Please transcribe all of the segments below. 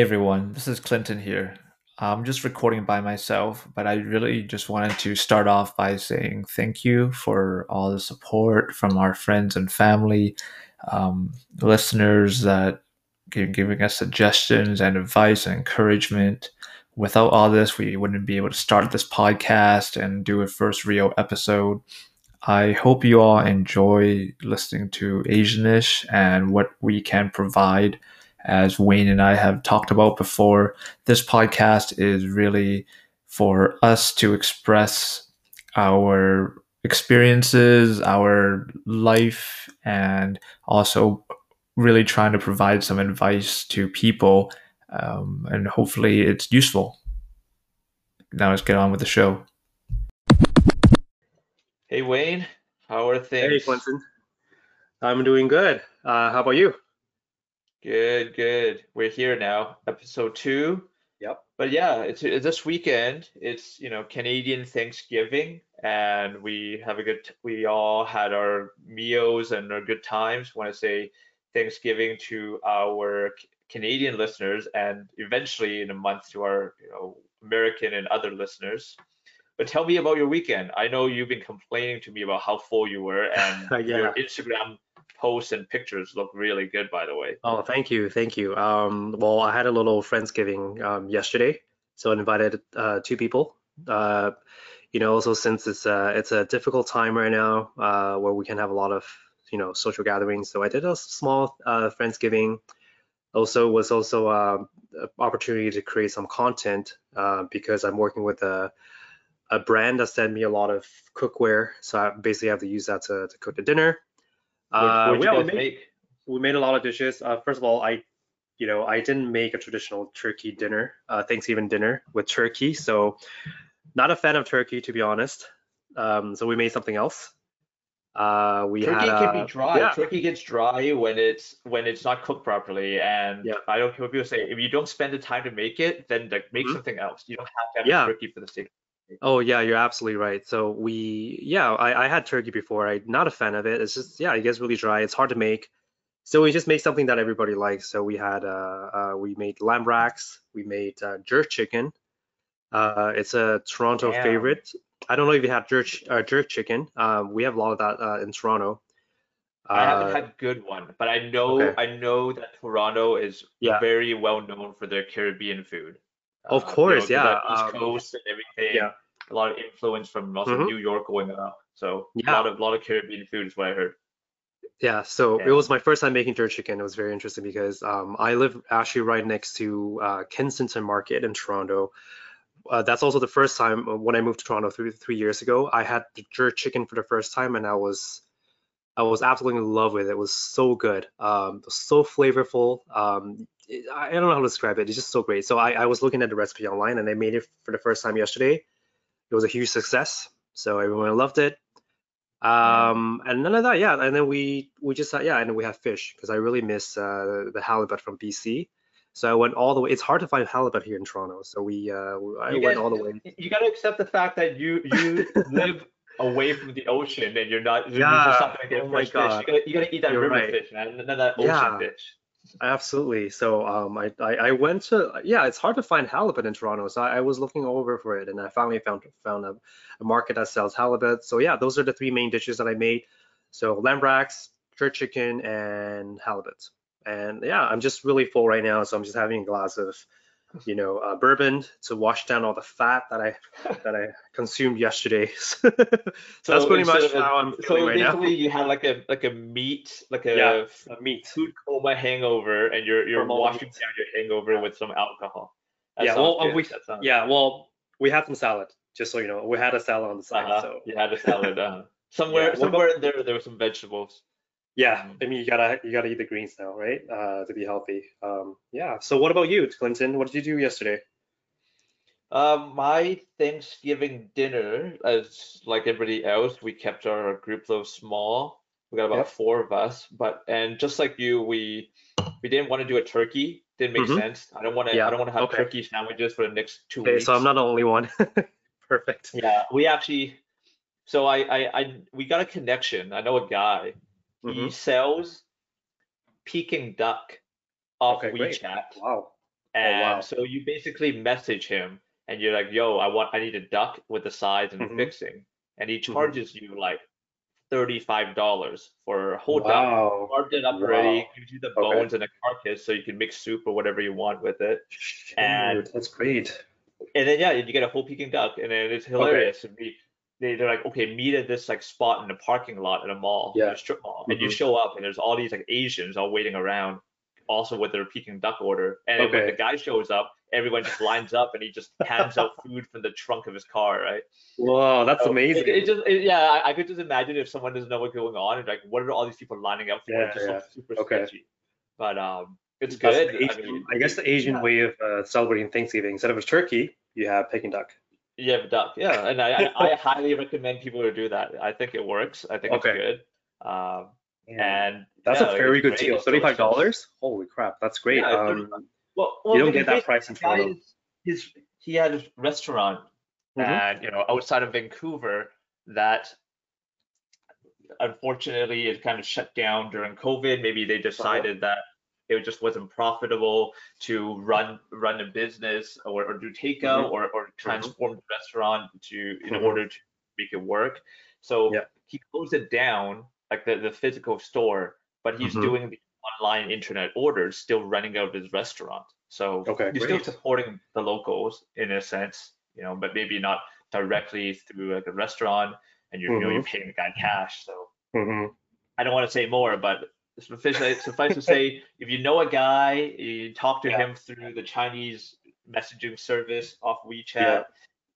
Hey everyone, this is Clinton here. I'm just recording by myself, but I really just wanted to start off by saying thank you for all the support from our friends and family, um, listeners that give, giving us suggestions and advice and encouragement. Without all this, we wouldn't be able to start this podcast and do a first real episode. I hope you all enjoy listening to Asianish and what we can provide as Wayne and I have talked about before, this podcast is really for us to express our experiences, our life, and also really trying to provide some advice to people. Um, and hopefully it's useful. Now let's get on with the show. Hey, Wayne, how are things? Hey, Clinton. I'm doing good. Uh, how about you? Good, good. We're here now, episode two. Yep. But yeah, it's, it's this weekend. It's you know Canadian Thanksgiving, and we have a good. We all had our meals and our good times. Want to say Thanksgiving to our Canadian listeners, and eventually in a month to our you know American and other listeners. But tell me about your weekend. I know you've been complaining to me about how full you were, and yeah. your Instagram posts and pictures look really good, by the way. Oh, thank you, thank you. Um, well, I had a little friendsgiving um, yesterday, so I invited uh, two people. Uh, you know, also since it's a, it's a difficult time right now, uh, where we can have a lot of you know social gatherings, so I did a small uh, friendsgiving. Also, was also uh, an opportunity to create some content uh, because I'm working with a a brand that sent me a lot of cookware, so I basically have to use that to, to cook the dinner. Uh, we, we, made, we made a lot of dishes. Uh, first of all, I, you know, I didn't make a traditional turkey dinner, uh, Thanksgiving dinner with turkey. So, not a fan of turkey to be honest. Um, so we made something else. Uh, we turkey had, can be dry. Yeah. Turkey gets dry when it's when it's not cooked properly, and yeah. I don't care what people say. If you don't spend the time to make it, then like, make mm-hmm. something else. You don't have to have yeah. turkey for the sake Oh yeah, you're absolutely right. So we, yeah, I, I had turkey before. I'm not a fan of it. It's just, yeah, it gets really dry. It's hard to make. So we just make something that everybody likes. So we had, uh, uh we made lamb racks. We made uh, jerk chicken. Uh, it's a Toronto favorite. I don't know if you have jerk uh, jerk chicken. Um, we have a lot of that uh, in Toronto. I haven't uh, had good one, but I know okay. I know that Toronto is yeah. very well known for their Caribbean food. Of course, you know, yeah. East um, Coast and everything. Yeah. A lot of influence from also mm-hmm. New York going up. So yeah. a lot of a lot of Caribbean food is what I heard. Yeah, so yeah. it was my first time making jerk chicken. It was very interesting because um, I live actually right next to uh, Kensington Market in Toronto. Uh, that's also the first time uh, when I moved to Toronto three three years ago. I had the jerk chicken for the first time, and I was I was absolutely in love with it. It was so good, um, so flavorful. Um, I don't know how to describe it. It's just so great. So I, I was looking at the recipe online and I made it for the first time yesterday. It was a huge success. So everyone loved it. Um, and none of that, yeah. And then we we just yeah, and we have fish because I really miss uh, the halibut from BC. So I went all the way. It's hard to find halibut here in Toronto. So we uh, I you went all the way. You got to accept the fact that you you live away from the ocean and you're not. Yeah. You're just not gonna get oh fresh fish. You gotta, you gotta eat that you're river right. fish, man, of that ocean yeah. fish. Absolutely. So um, I, I, I went to yeah, it's hard to find halibut in Toronto. So I, I was looking over for it, and I finally found found a, a, market that sells halibut. So yeah, those are the three main dishes that I made. So lamb racks, jerk chicken, and halibut. And yeah, I'm just really full right now, so I'm just having a glass of you know, uh, bourbon to wash down all the fat that I that I consumed yesterday. so, so that's pretty much how I'm feeling so right now. basically, you had like a like a meat like a, yeah, a meat food coma hangover, and you're you're washing down your hangover with some alcohol. That yeah, well, uh, we, yeah, well, we had some salad. Just so you know, we had a salad on the side. Uh-huh. So you had a salad. Uh, somewhere yeah, somewhere in there there were some vegetables. Yeah, I mean you gotta you gotta eat the greens now, right? Uh, to be healthy. Um, yeah. So what about you, Clinton? What did you do yesterday? Um, my Thanksgiving dinner, as like everybody else, we kept our group though small. We got about yep. four of us, but and just like you, we we didn't want to do a turkey. Didn't make mm-hmm. sense. I don't want to. Yeah. I don't want to have okay. turkey sandwiches for the next two okay, weeks. So I'm not the only one. Perfect. Yeah, we actually. So I, I I we got a connection. I know a guy Mm-hmm. He sells Peking duck off okay, WeChat. Great. Wow. And wow. so you basically message him and you're like, yo, I want I need a duck with the sides and mm-hmm. fixing. And he mm-hmm. charges mm-hmm. you like $35 for a whole wow. duck, carved it up wow. already, gives you the bones okay. and a carcass so you can make soup or whatever you want with it. Shoot, and that's great. And then yeah, you get a whole Peking duck and then it's hilarious. Okay. They, they're like, okay, meet at this like spot in the parking lot at a mall, yeah. a strip mall. Mm-hmm. And you mm-hmm. show up and there's all these like Asians all waiting around also with their Peking duck order. And okay. when the guy shows up, everyone just lines up and he just hands out food from the trunk of his car, right? Wow, that's so amazing. It, it just, it, yeah, I, I, could just imagine if someone doesn't know what's going on and like, what are all these people lining up for? Yeah, just yeah. super okay. sketchy. But um, it's good. Asian, I, mean, I, guess the Asian yeah. way of uh, celebrating Thanksgiving, instead of a turkey, you have Peking duck. You have duck, yeah, and I, I, I highly recommend people to do that. I think it works. I think okay. it's good. Um, and that's yeah, a very good deal. Thirty-five dollars. Holy crap, that's great. Yeah, um, well, well, you don't get that price in Toronto. His, he had a restaurant, mm-hmm. and you know, outside of Vancouver, that unfortunately it kind of shut down during COVID. Maybe they decided that it just wasn't profitable to run run a business or, or do takeout mm-hmm. or, or transform mm-hmm. the restaurant to in mm-hmm. order to make it work. So yeah. he closed it down, like the, the physical store, but he's mm-hmm. doing the online internet orders still running out of his restaurant. So okay, you're great. still supporting the locals in a sense, you know, but maybe not directly through like a restaurant and you're, you know, you're mm-hmm. paying the guy cash. So mm-hmm. I don't want to say more, but suffice, to say, if you know a guy, you talk to yeah. him through the Chinese messaging service off WeChat. Yeah.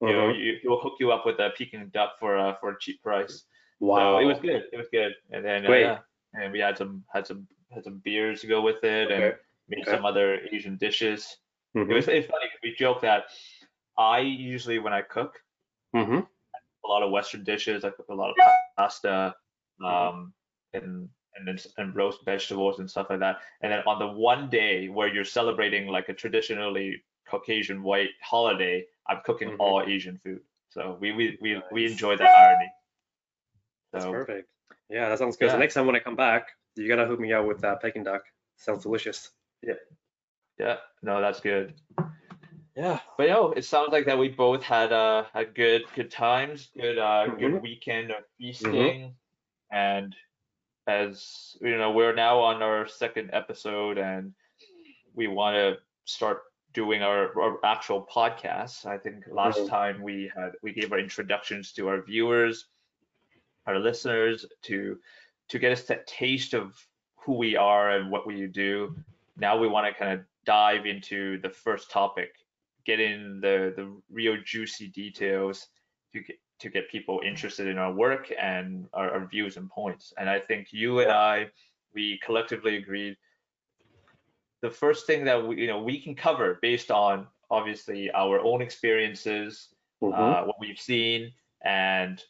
You know, mm-hmm. you, he will hook you up with a Peking duck for uh, for a cheap price. Wow, so it was good. It was good. And then uh, and we had some had some had some beers to go with it, okay. and made okay. some other Asian dishes. Mm-hmm. It was it's funny. We joke that I usually when I cook, mm-hmm. a lot of Western dishes. I cook a lot of pasta, mm-hmm. um, and and then and roast vegetables and stuff like that. And then on the one day where you're celebrating like a traditionally Caucasian white holiday, I'm cooking mm-hmm. all Asian food. So we we we, nice. we enjoy that irony. So, That's perfect. Yeah, that sounds good. Yeah. So next time when I come back, you gotta hook me up with that Peking duck. Sounds delicious. Yeah. Yeah. No, that's good. Yeah, but yo, it sounds like that we both had uh had good good times, good uh mm-hmm. good weekend of feasting, mm-hmm. and as you know, we're now on our second episode, and we want to start doing our, our actual podcast. I think last time we had we gave our introductions to our viewers, our listeners, to to get us that taste of who we are and what we do. Now we want to kind of dive into the first topic, get in the the real juicy details to get to get people interested in our work and our, our views and points. And I think you and I, we collectively agreed the first thing that we you know we can cover based on obviously our own experiences, mm-hmm. uh, what we've seen, and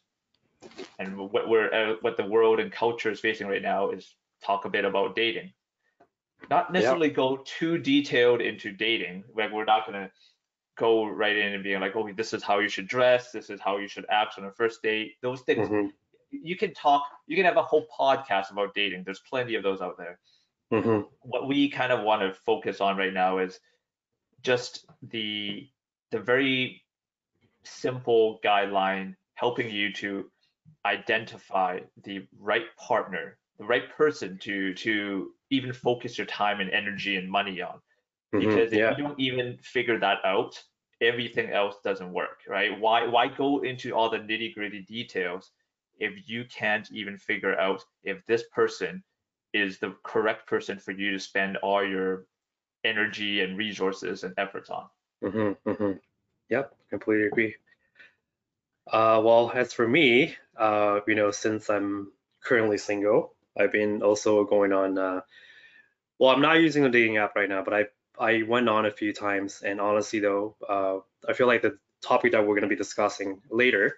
and what we're uh, what the world and culture is facing right now is talk a bit about dating. Not necessarily yep. go too detailed into dating. Like we're not gonna go right in and being like, oh, this is how you should dress, this is how you should act on a first date. Those things mm-hmm. you can talk. You can have a whole podcast about dating. There's plenty of those out there. Mm-hmm. What we kind of want to focus on right now is just the the very simple guideline helping you to identify the right partner, the right person to to even focus your time and energy and money on. Mm-hmm, because if yeah. you don't even figure that out, everything else doesn't work, right? Why why go into all the nitty gritty details if you can't even figure out if this person is the correct person for you to spend all your energy and resources and efforts on. Mm-hmm, mm-hmm. Yep, completely agree. Uh, well, as for me, uh, you know, since I'm currently single, I've been also going on. Uh, well, I'm not using a dating app right now, but I I went on a few times, and honestly, though, uh, I feel like the topic that we're going to be discussing later,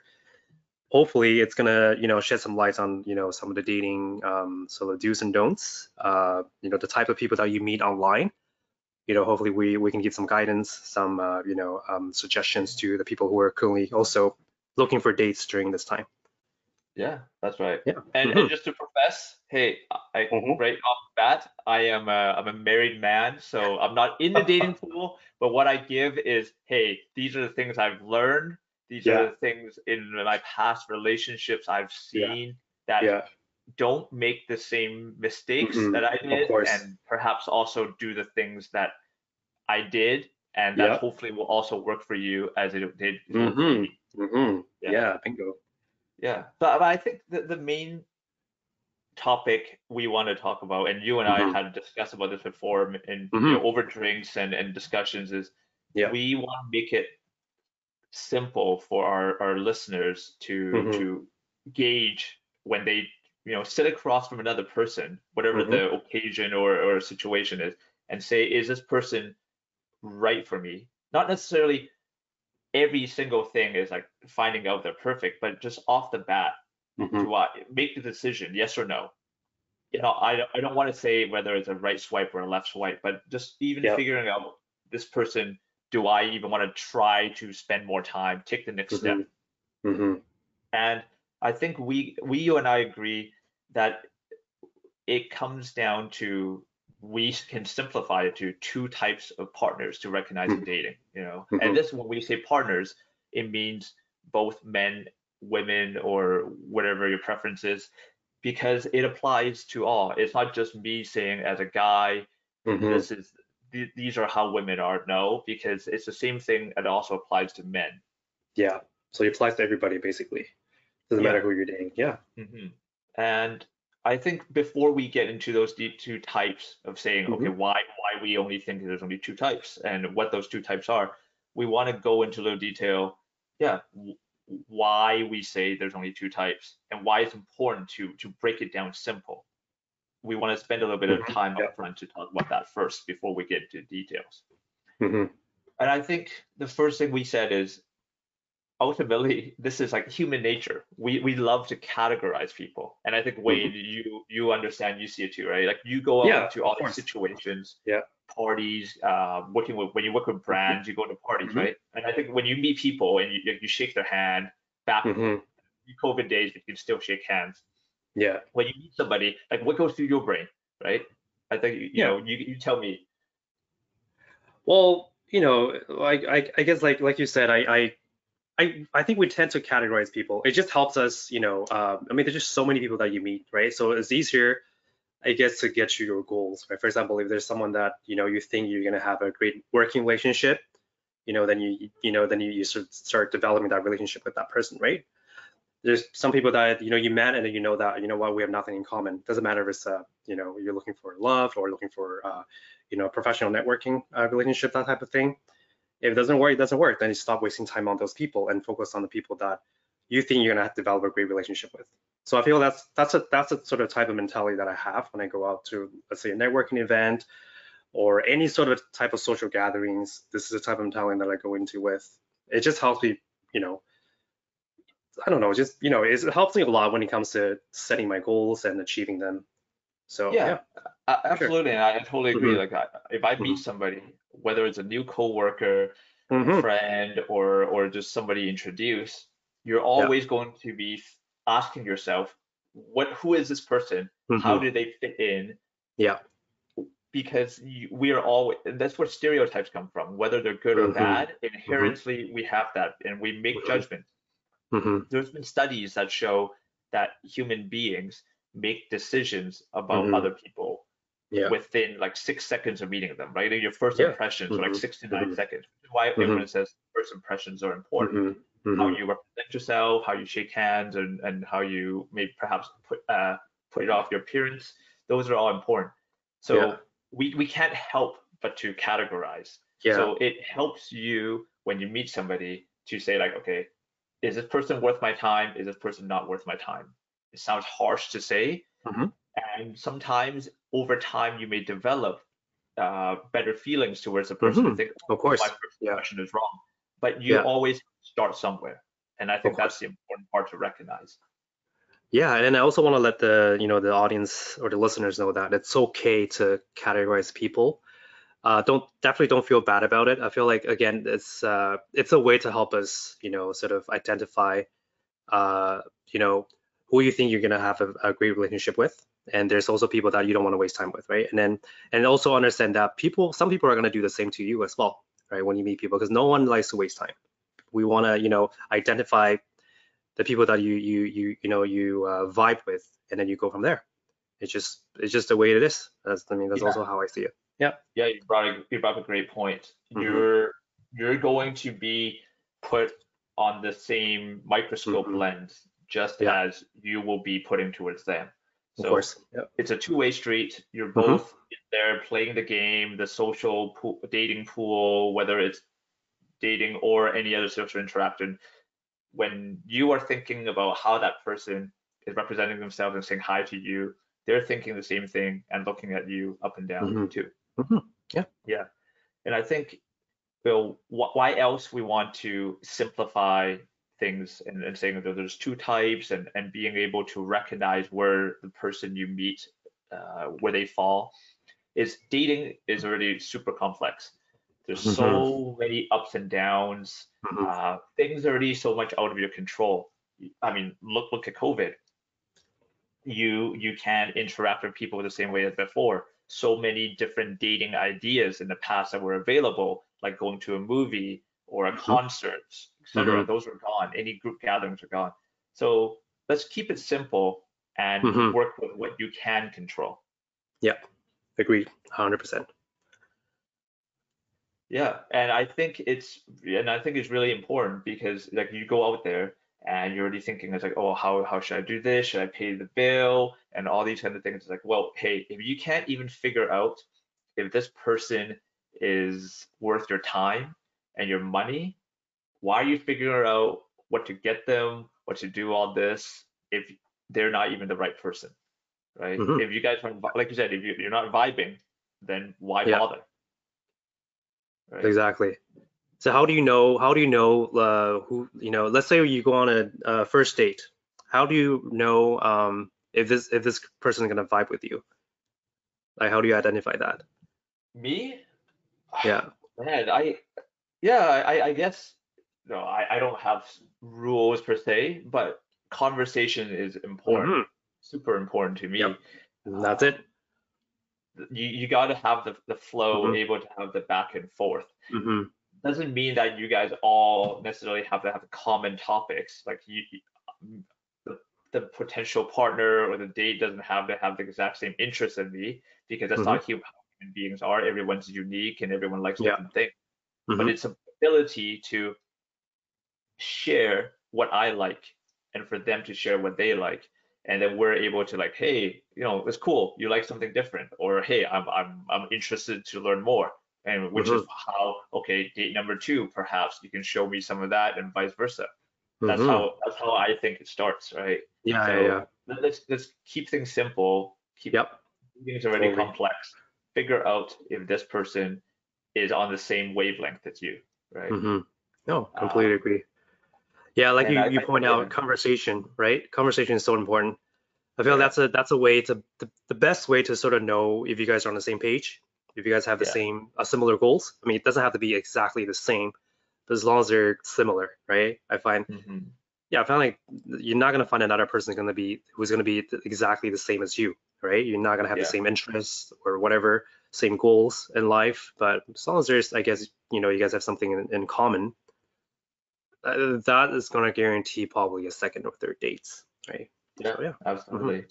hopefully, it's gonna you know shed some light on you know some of the dating um, sort of do's and don'ts. Uh, you know, the type of people that you meet online. You know, hopefully, we we can give some guidance, some uh, you know um, suggestions to the people who are currently also looking for dates during this time. Yeah, that's right. Yeah. And, mm-hmm. and just to profess, hey, I mm-hmm. right off bat, I am a, I'm a married man, so I'm not in the dating pool. But what I give is, hey, these are the things I've learned. These Yeah. are the things in my past relationships I've Yeah. seen that Yeah. don't make the same mistakes Mhm, that I did, and perhaps also do the things that I did, and that Yeah. hopefully will also work for you as it did for Mhm. me. Mm-hmm. Yeah. Yeah. Bingo. Yeah, but, but I think the, the main topic we want to talk about, and you and Mhm. I had discussed about this before in you Mhm. know, over drinks and, and discussions, is Yeah. we want to make it simple for our, our listeners to Mhm. to gauge when they you know sit across from another person, whatever Mhm. the occasion or, or situation is, and say, is this person right for me? Not necessarily every single thing is like finding out they're perfect, but just off the bat, Mhm. do I make the decision, yes or no? You know, I, I don't want to say whether it's a right swipe or a left swipe, but just even Yeah. figuring out this person, do I even want to try to spend more time, take the next step? Mm-hmm. And I think we, we, you and I agree that it comes down to we can simplify it to two types of partners to recognize in Mhm. dating. You know, Mhm. and this when we say partners, it means both men, women, or whatever your preference is, because it applies to all. It's not just me saying as a guy, Mm-hmm. this is th- these are how women are. No, because it's the same thing that also applies to men. Yeah. So it applies to everybody basically. Doesn't Yeah. matter who you're dating. Yeah. hmm And I think before we get into those two types of saying, okay, why why we only think there's only two types and what those two types are, we want to go into a little detail. Yeah, why we say there's only two types and why it's important to to break it down simple. We want to spend a little bit of Mhm, time yeah. up front to talk about that first before we get into details. Mm-hmm. And I think the first thing we said is ultimately this is like human nature. We we love to categorize people. And I think Wayne, you you understand, you see it too, right? Like you go out Mm-hmm. Yeah, into all these situations, Yeah. parties, uh, working with when you work with brands, you go to parties, Mhm. right? And I think when you meet people and you you shake their hand, back in Mm-hmm. COVID days, you can still shake hands. Yeah. When you meet somebody, like what goes through your brain, right? I think you Yeah. know, you you tell me. Well, you know, like I, I guess like like you said, I, I I I think we tend to categorize people. It just helps us, you know. Uh, I mean, there's just so many people that you meet, right? So it's easier, I guess, to get you your goals, right? For example, if there's someone that you know you think you're gonna have a great working relationship, you know, then you you know then you, you sort of start developing that relationship with that person, right? There's some people that you know you met and then you know that you know what we have nothing in common. Doesn't matter if it's uh you know you're looking for love or looking for uh you know professional networking uh, relationship that type of thing if it doesn't work, it doesn't work. Then you stop wasting time on those people and focus on the people that you think you're gonna have to develop a great relationship with. So I feel that's that's a that's a sort of type of mentality that I have when I go out to let's say a networking event or any sort of type of social gatherings. This is the type of mentality that I go into with. It just helps me, you know, I don't know, just you know, it helps me a lot when it comes to setting my goals and achieving them. So Yeah, yeah, A- Absolutely, and I totally agree. Mhm. Like, I, if I meet somebody, whether it's a new coworker, Mhm. friend, or or just somebody introduced, you're always going to be asking yourself, what, who is this person? How Mhm. do they fit in? yeah, Because you, we are all, and that's where stereotypes come from. Whether they're good or Mhm. bad, inherently we have that, and we make judgments. There's been studies that show that human beings make decisions about other people yeah, within like six seconds of meeting them, right? Your first Yeah. impressions are like Mhm. six to 9 Mhm. seconds, which is why Mhm. everyone says first impressions are important. hmm How you represent yourself, how you shake hands, and, and how you may perhaps put uh, put it off your appearance. Those are all important. So Yeah. we, we can't help but to categorize. yeah, So it helps you when you meet somebody to say like, okay, is this person worth my time? Is this person not worth my time? It sounds harsh to say, Mhm. And sometimes over time you may develop uh, better feelings towards the person Mhm. and think, of course. my first Yeah. impression is wrong. But you Yeah. always start somewhere, and I think Of that's the important part to recognize. Yeah, and I also want to let the you know the audience or the listeners know that it's okay to categorize people. Uh, don't definitely don't feel bad about it. I feel like again, it's uh, it's a way to help us you know sort of identify uh, you know who you think you're gonna have a, a great relationship with, and there's also people that you don't want to waste time with, right? And then and also understand that people, some people are going to do the same to you as well, right? When you meet people, because no one likes to waste time. We want to, you know, identify the people that you you you you know you uh, vibe with, and then you go from there. It's just it's just the way it is. That's I mean that's Yeah. also how I see it. Yeah. Yeah, you brought a, you brought up a great point. Mhm. You're you're going to be put on the same microscope Mhm. lens just Yeah. as you will be putting towards them. Of So course. Yep. it's a two-way street. You're Mhm. both in there playing the game, the social pool, dating pool, whether it's dating or any other social interaction. When you are thinking about how that person is representing themselves and saying hi to you, they're thinking the same thing and looking at you up and down Mhm. too. Mhm. Yeah. Yeah. And I think, Bill, wh- why else we want to simplify things and, and saying that there's two types and, and being able to recognize where the person you meet, uh, where they fall, is dating is already super complex. There's so many ups and downs. Mhm. Uh, things are already so much out of your control. I mean, look look at COVID. You you can't interact with people the same way as before. So many different dating ideas in the past that were available, like going to a movie or a Mhm. concert, etc. Mhm. Those are gone. Any group gatherings are gone. So let's keep it simple and Mhm. work with what you can control. Yeah, agreed. 100%. Yeah, and I think it's and I think it's really important because like you go out there and you're already thinking it's like, oh, how how should I do this? Should I pay the bill? And all these kind of things. It's like, well, hey, if you can't even figure out if this person is worth your time and your money, why are you figuring out what to get them, what to do all this if they're not even the right person, right? Mhm. If you guys aren't, like you said, if you, you're not vibing, then why Yeah. bother? Right? Exactly. So how do you know? How do you know uh, who? You know, let's say you go on a, uh first date. How do you know um, if this if this person is gonna vibe with you? Like, how do you identify that? Me? Yeah. Man, I yeah, I I guess no, I I don't have rules per se, but conversation is important, Mhm. super important to me. Yep. That's it. You you got to have the the flow, Mhm. able to have the back and forth. hmm Doesn't mean that you guys all necessarily have to have common topics. Like you, the the potential partner or the date doesn't have to have the exact same interest in me because that's not hu- how human beings are. Everyone's unique and everyone likes Yeah. different things. But it's ability to share what I like and for them to share what they like. And then we're able to like, hey, you know, it's cool. You like something different, or hey, I'm I'm I'm interested to learn more. And which is how okay, date number two, perhaps you can show me some of that, and vice versa. That's Mhm. how that's how I think it starts, right? Yeah, so yeah, yeah. let- Let's let's keep things simple. Keep Yep. things already Totally. complex. Figure out if this person is on the same wavelength as you, right? hmm No, completely agree. Yeah, like and you, I- you point think, out, conversation, right? Conversation is so important. I feel Yeah. that's a that's a way to the, the best way to sort of know if you guys are on the same page, if you guys have the Yeah. same uh, similar goals. I mean, it doesn't have to be exactly the same, but as long as they're similar, right? I find, Mhm. yeah, I find like you're not gonna find another person gonna be who's gonna be exactly the same as you, right? You're not gonna have Yeah. the same interests or whatever, same goals in life, but as long as there's, I guess, you know, you guys have something in, in common, uh, that is gonna guarantee probably a second or third dates, right? Yeah, So, yeah. absolutely.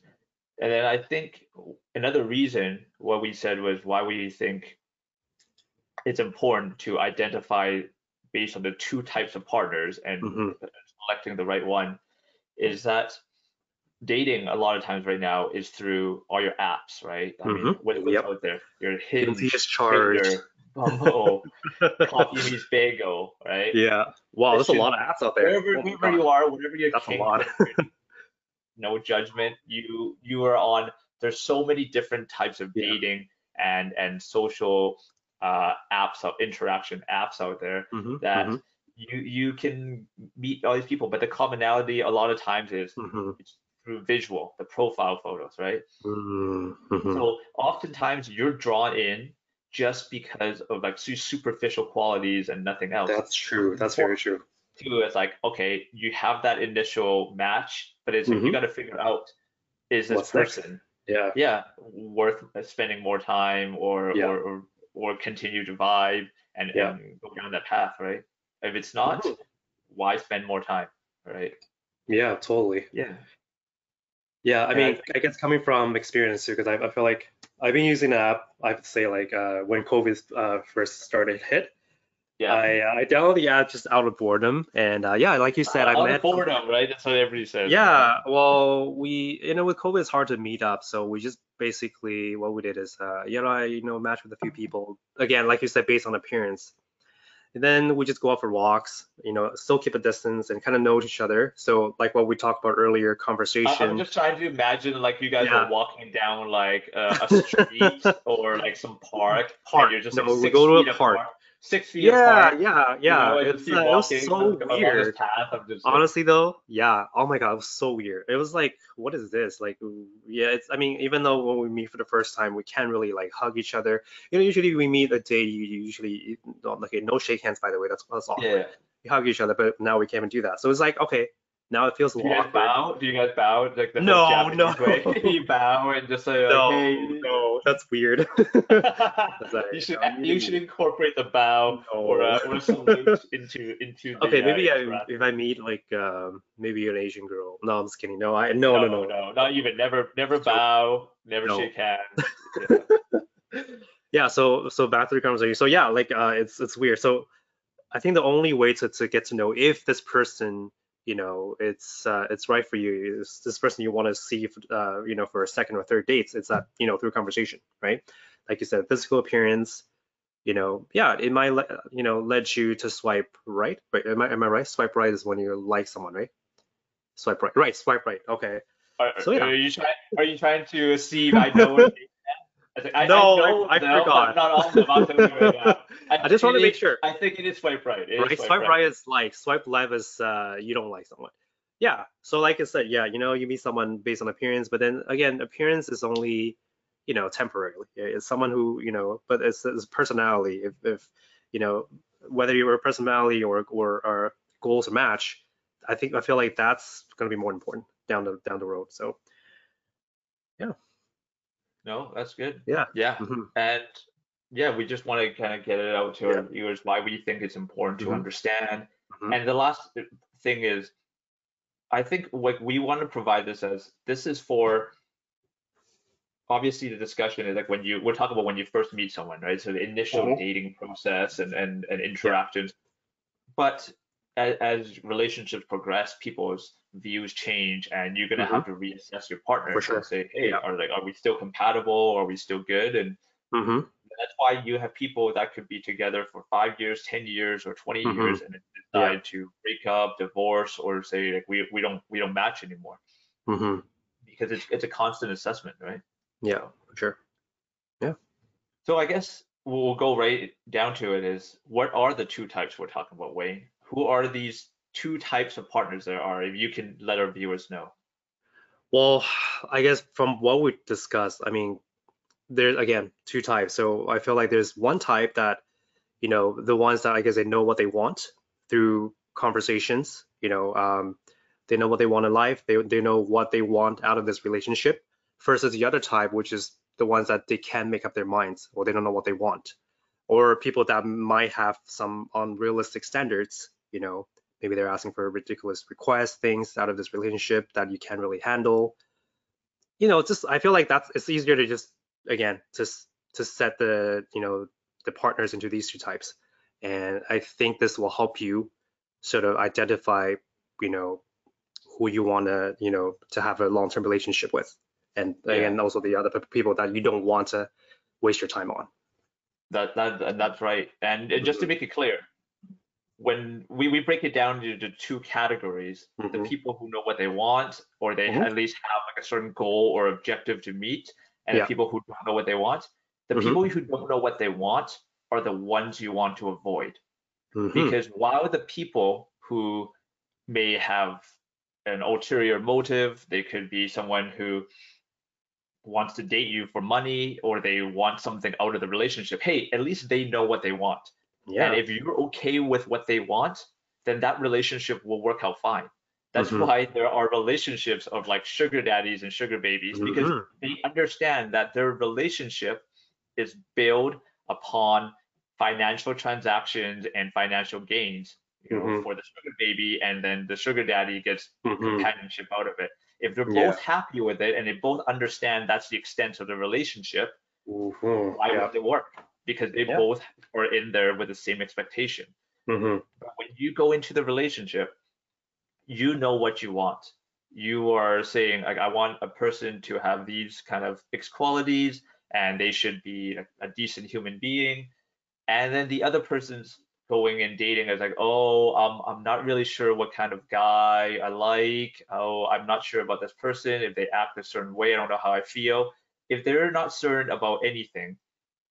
And then I think another reason what we said was why we think it's important to identify based on the two types of partners and Mhm. selecting the right one is that dating a lot of times right now is through all your apps, right? I mean, Mhm. what, what's Yep. out there? Your Hinge. Tinder, Coffee Meets Bagel, right? Yeah. Wow, there's a lot of apps out there. wherever, Oh wherever you are, whatever your That's a lot. no judgment. You you are on. There's so many different types of Yeah. dating and and social uh, apps, out- interaction apps out there Mhm, that mhm, you you can meet all these people. But the commonality a lot of times is mhm, it's through visual, the profile photos, right? mhm, mhm. So oftentimes you're drawn in just because of like superficial qualities and nothing else. That's true. That's very true. too it's like okay you have that initial match but it's like you Mhm. got to figure out is this What's person Yeah. yeah, worth spending more time or Yeah. or or, or continue to vibe and, Yeah. and go down that path, right? If it's not, Mhm. why spend more time, right? Yeah, totally. Yeah. Yeah, I Yeah, I mean, I guess coming from experience too, because I, I feel like I've been using the app, I have to say, like uh, when COVID uh, first started hit, Yeah. I uh, I downloaded the app just out of boredom, and uh, yeah, like you said, I Out of met. boredom, right? That's what everybody says. Yeah, well, we you know with COVID it's hard to meet up, so we just basically what we did is uh, you know I you know matched with a few people again, like you said, based on appearance. And then we just go out for walks, you know, still keep a distance and kind of know each other. So like what we talked about earlier, conversation. I'm just trying to imagine like you guys Yeah. are walking down like uh, a street or like some park. Park. And you're just like No, we go to a feet park. Six feet yeah, apart. yeah, you yeah. know, it's uh, it was so weird. path of just like, Honestly though, yeah. Oh my god, it was so weird. It was like, what is this? Like, yeah, it's. I mean, even though when we meet for the first time, we can't really like hug each other. You know, usually we meet a day. You you usually don't like no shake hands. By the way, that's that's awkward. yeah. We hug each other, but now we can't even do that. So it's like, okay, now it feels a Do you little guys awkward. bow? Do you guys bow like the No, Japanese no. way? you bow and just say like, No, hey. no, that's weird. you should you you should incorporate the bow or uh, or salute into into the Okay, uh, maybe I, if I meet like um, maybe an Asian girl. No, I'm just kidding. No, I no no no. no, not even. Never, never bow, never No. shake hands. Yeah. yeah so so back to the conversation so yeah like uh it's it's weird so i think the only way to, to get to know if this person you know it's uh it's right for you is this person you want to see uh you know for a second or third dates it's that you know through conversation right like you said physical appearance you know yeah it might you know lead you to swipe right right am i am i right swipe right is when you like someone right swipe right right swipe right okay Are, So, yeah. are you trying? Are you trying to see if I know what I, think- I, No, I, know I- I forgot. Not all of them. I'll tell you right. I just want to make sure. I think it is swipe right. Is right swipe right is like swipe left is uh you don't like someone yeah so like i said yeah you know you meet someone based on appearance but then again appearance is only you know temporarily it's someone who you know but it's, it's personality if, if you know whether your personality or or, or goals match i think i feel like that's going to be more important down the down the road so No, that's good. yeah Yeah, Mhm. and yeah, we just want to kind of get it out to our viewers why we think it's important to Mhm. understand. Mhm. And the last thing is, I think what we want to provide this as this is for obviously the discussion is like when you we're talking about when you first meet someone, right? So the initial Mhm. dating process and and, and interactions. But as, as relationships progress, people's views change, and you're gonna Mhm. have to reassess your partner sure. and say, hey, Yeah. are like are we still compatible? Are we still good? And hmm that's why you have people that could be together for five years, ten years, or 20 Mhm. years, and then Yeah. decide to break up, divorce, or say like we we don't we don't match anymore hmm because it's it's a constant assessment, right? yeah sure Yeah. So I guess we'll go right down to it is what are the two types we're talking about, Wayne? Who are these two types of partners there are? If you can let our viewers know. Well, I guess from what we discussed, I mean, there's again two types. So I feel like there's one type that, you know, the ones that I guess they know what they want through conversations. You know, um, they know what they want in life. They they know what they want out of this relationship. Versus the other type, which is the ones that they can't make up their minds or they don't know what they want, or people that might have some unrealistic standards. You know, maybe they're asking for ridiculous requests, things out of this relationship that you can't really handle. You know, just I feel like that's it's easier to just again just to set the you know the partners into these two types, and I think this will help you sort of identify you know who you want to you know to have a long-term relationship with, and Yeah. and also the other people that you don't want to waste your time on. That that that's right. And just to mm-hmm. make it clear, when we, we break it down into two categories, the Mhm. people who know what they want or they Mhm. at least have like a certain goal or objective to meet, and Yeah. the people who don't know what they want. The Mhm. people who don't know what they want are the ones you want to avoid. Mhm. because while the people who may have an ulterior motive, they could be someone who wants to date you for money or they want something out of the relationship. Hey, at least they know what they want. Yeah. And if you're okay with what they want, then that relationship will work out fine. That's Mhm. why there are relationships of like sugar daddies and sugar babies because Mhm. they understand that their relationship is built upon financial transactions and financial gains you know, Mhm. for the sugar baby and then the sugar daddy gets Mhm. companionship out of it if they're Yeah. both happy with it and they both understand that's the extent of the relationship Mhm. why Yeah. would it work because they Yeah. both are in there with the same expectation Mhm. but when you go into the relationship, you know what you want. You are saying, like, I want a person to have these kind of fixed qualities and they should be a, a decent human being. And then the other person's going and dating is like, oh, um, I'm not really sure what kind of guy I like. Oh, I'm not sure about this person. If they act a certain way, I don't know how I feel. If they're not certain about anything,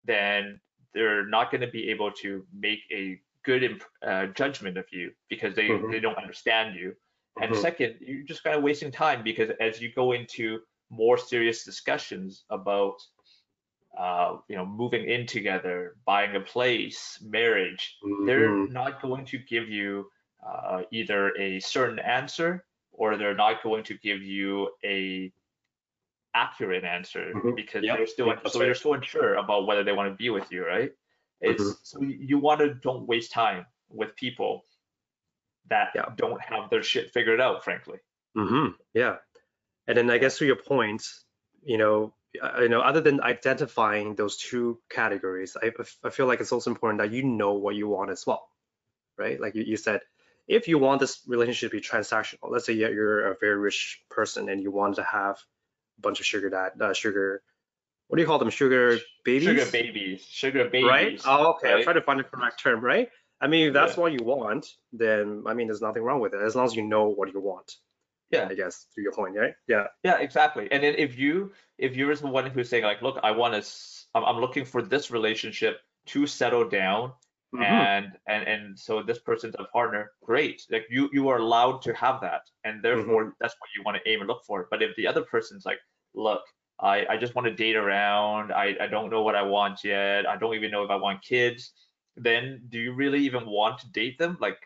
then they're not going to be able to make a good imp- uh, judgment of you because they, Mhm. they don't understand you. And Mhm. second, you're just kind of wasting time because as you go into more serious discussions about, uh, you know, moving in together, buying a place, marriage, they're Mhm. not going to give you uh, either a certain answer or they're not going to give you a accurate answer Mhm. because Yep. they're still Yep, so you're still unsure about whether they want to be with you, right? It's Mhm. so you- want to don't waste time with people that Yeah. don't have their shit figured out, frankly. hmm Yeah. And then I guess to your point, you know, you know, other than identifying those two categories, I, I feel like it's also important that you know what you want as well, right? Like you, you said, if you want this relationship to be transactional, let's say you're- you're a very rich person and you want to have bunch of sugar dad, uh, sugar, what do you call them? Sugar babies? Sugar babies, sugar babies. right? Oh, okay. I'm right? trying to find the correct term, right? I mean, if that's Yeah. what you want, then I mean, there's nothing wrong with it as long as you know what you want. Yeah. I guess to your point, right? Yeah. Yeah, exactly. And then if you if you're the one who's saying like, look, I want to, I'm, I'm looking for this relationship to settle down, Mhm. and and and so this person's a partner, great. Like you you are allowed to have that, and therefore that's what you want to aim and look for. But if the other person's like, look, I I just want to date around, I I don't know what I want yet, I don't even know if I want kids, then do you really even want to date them? Like,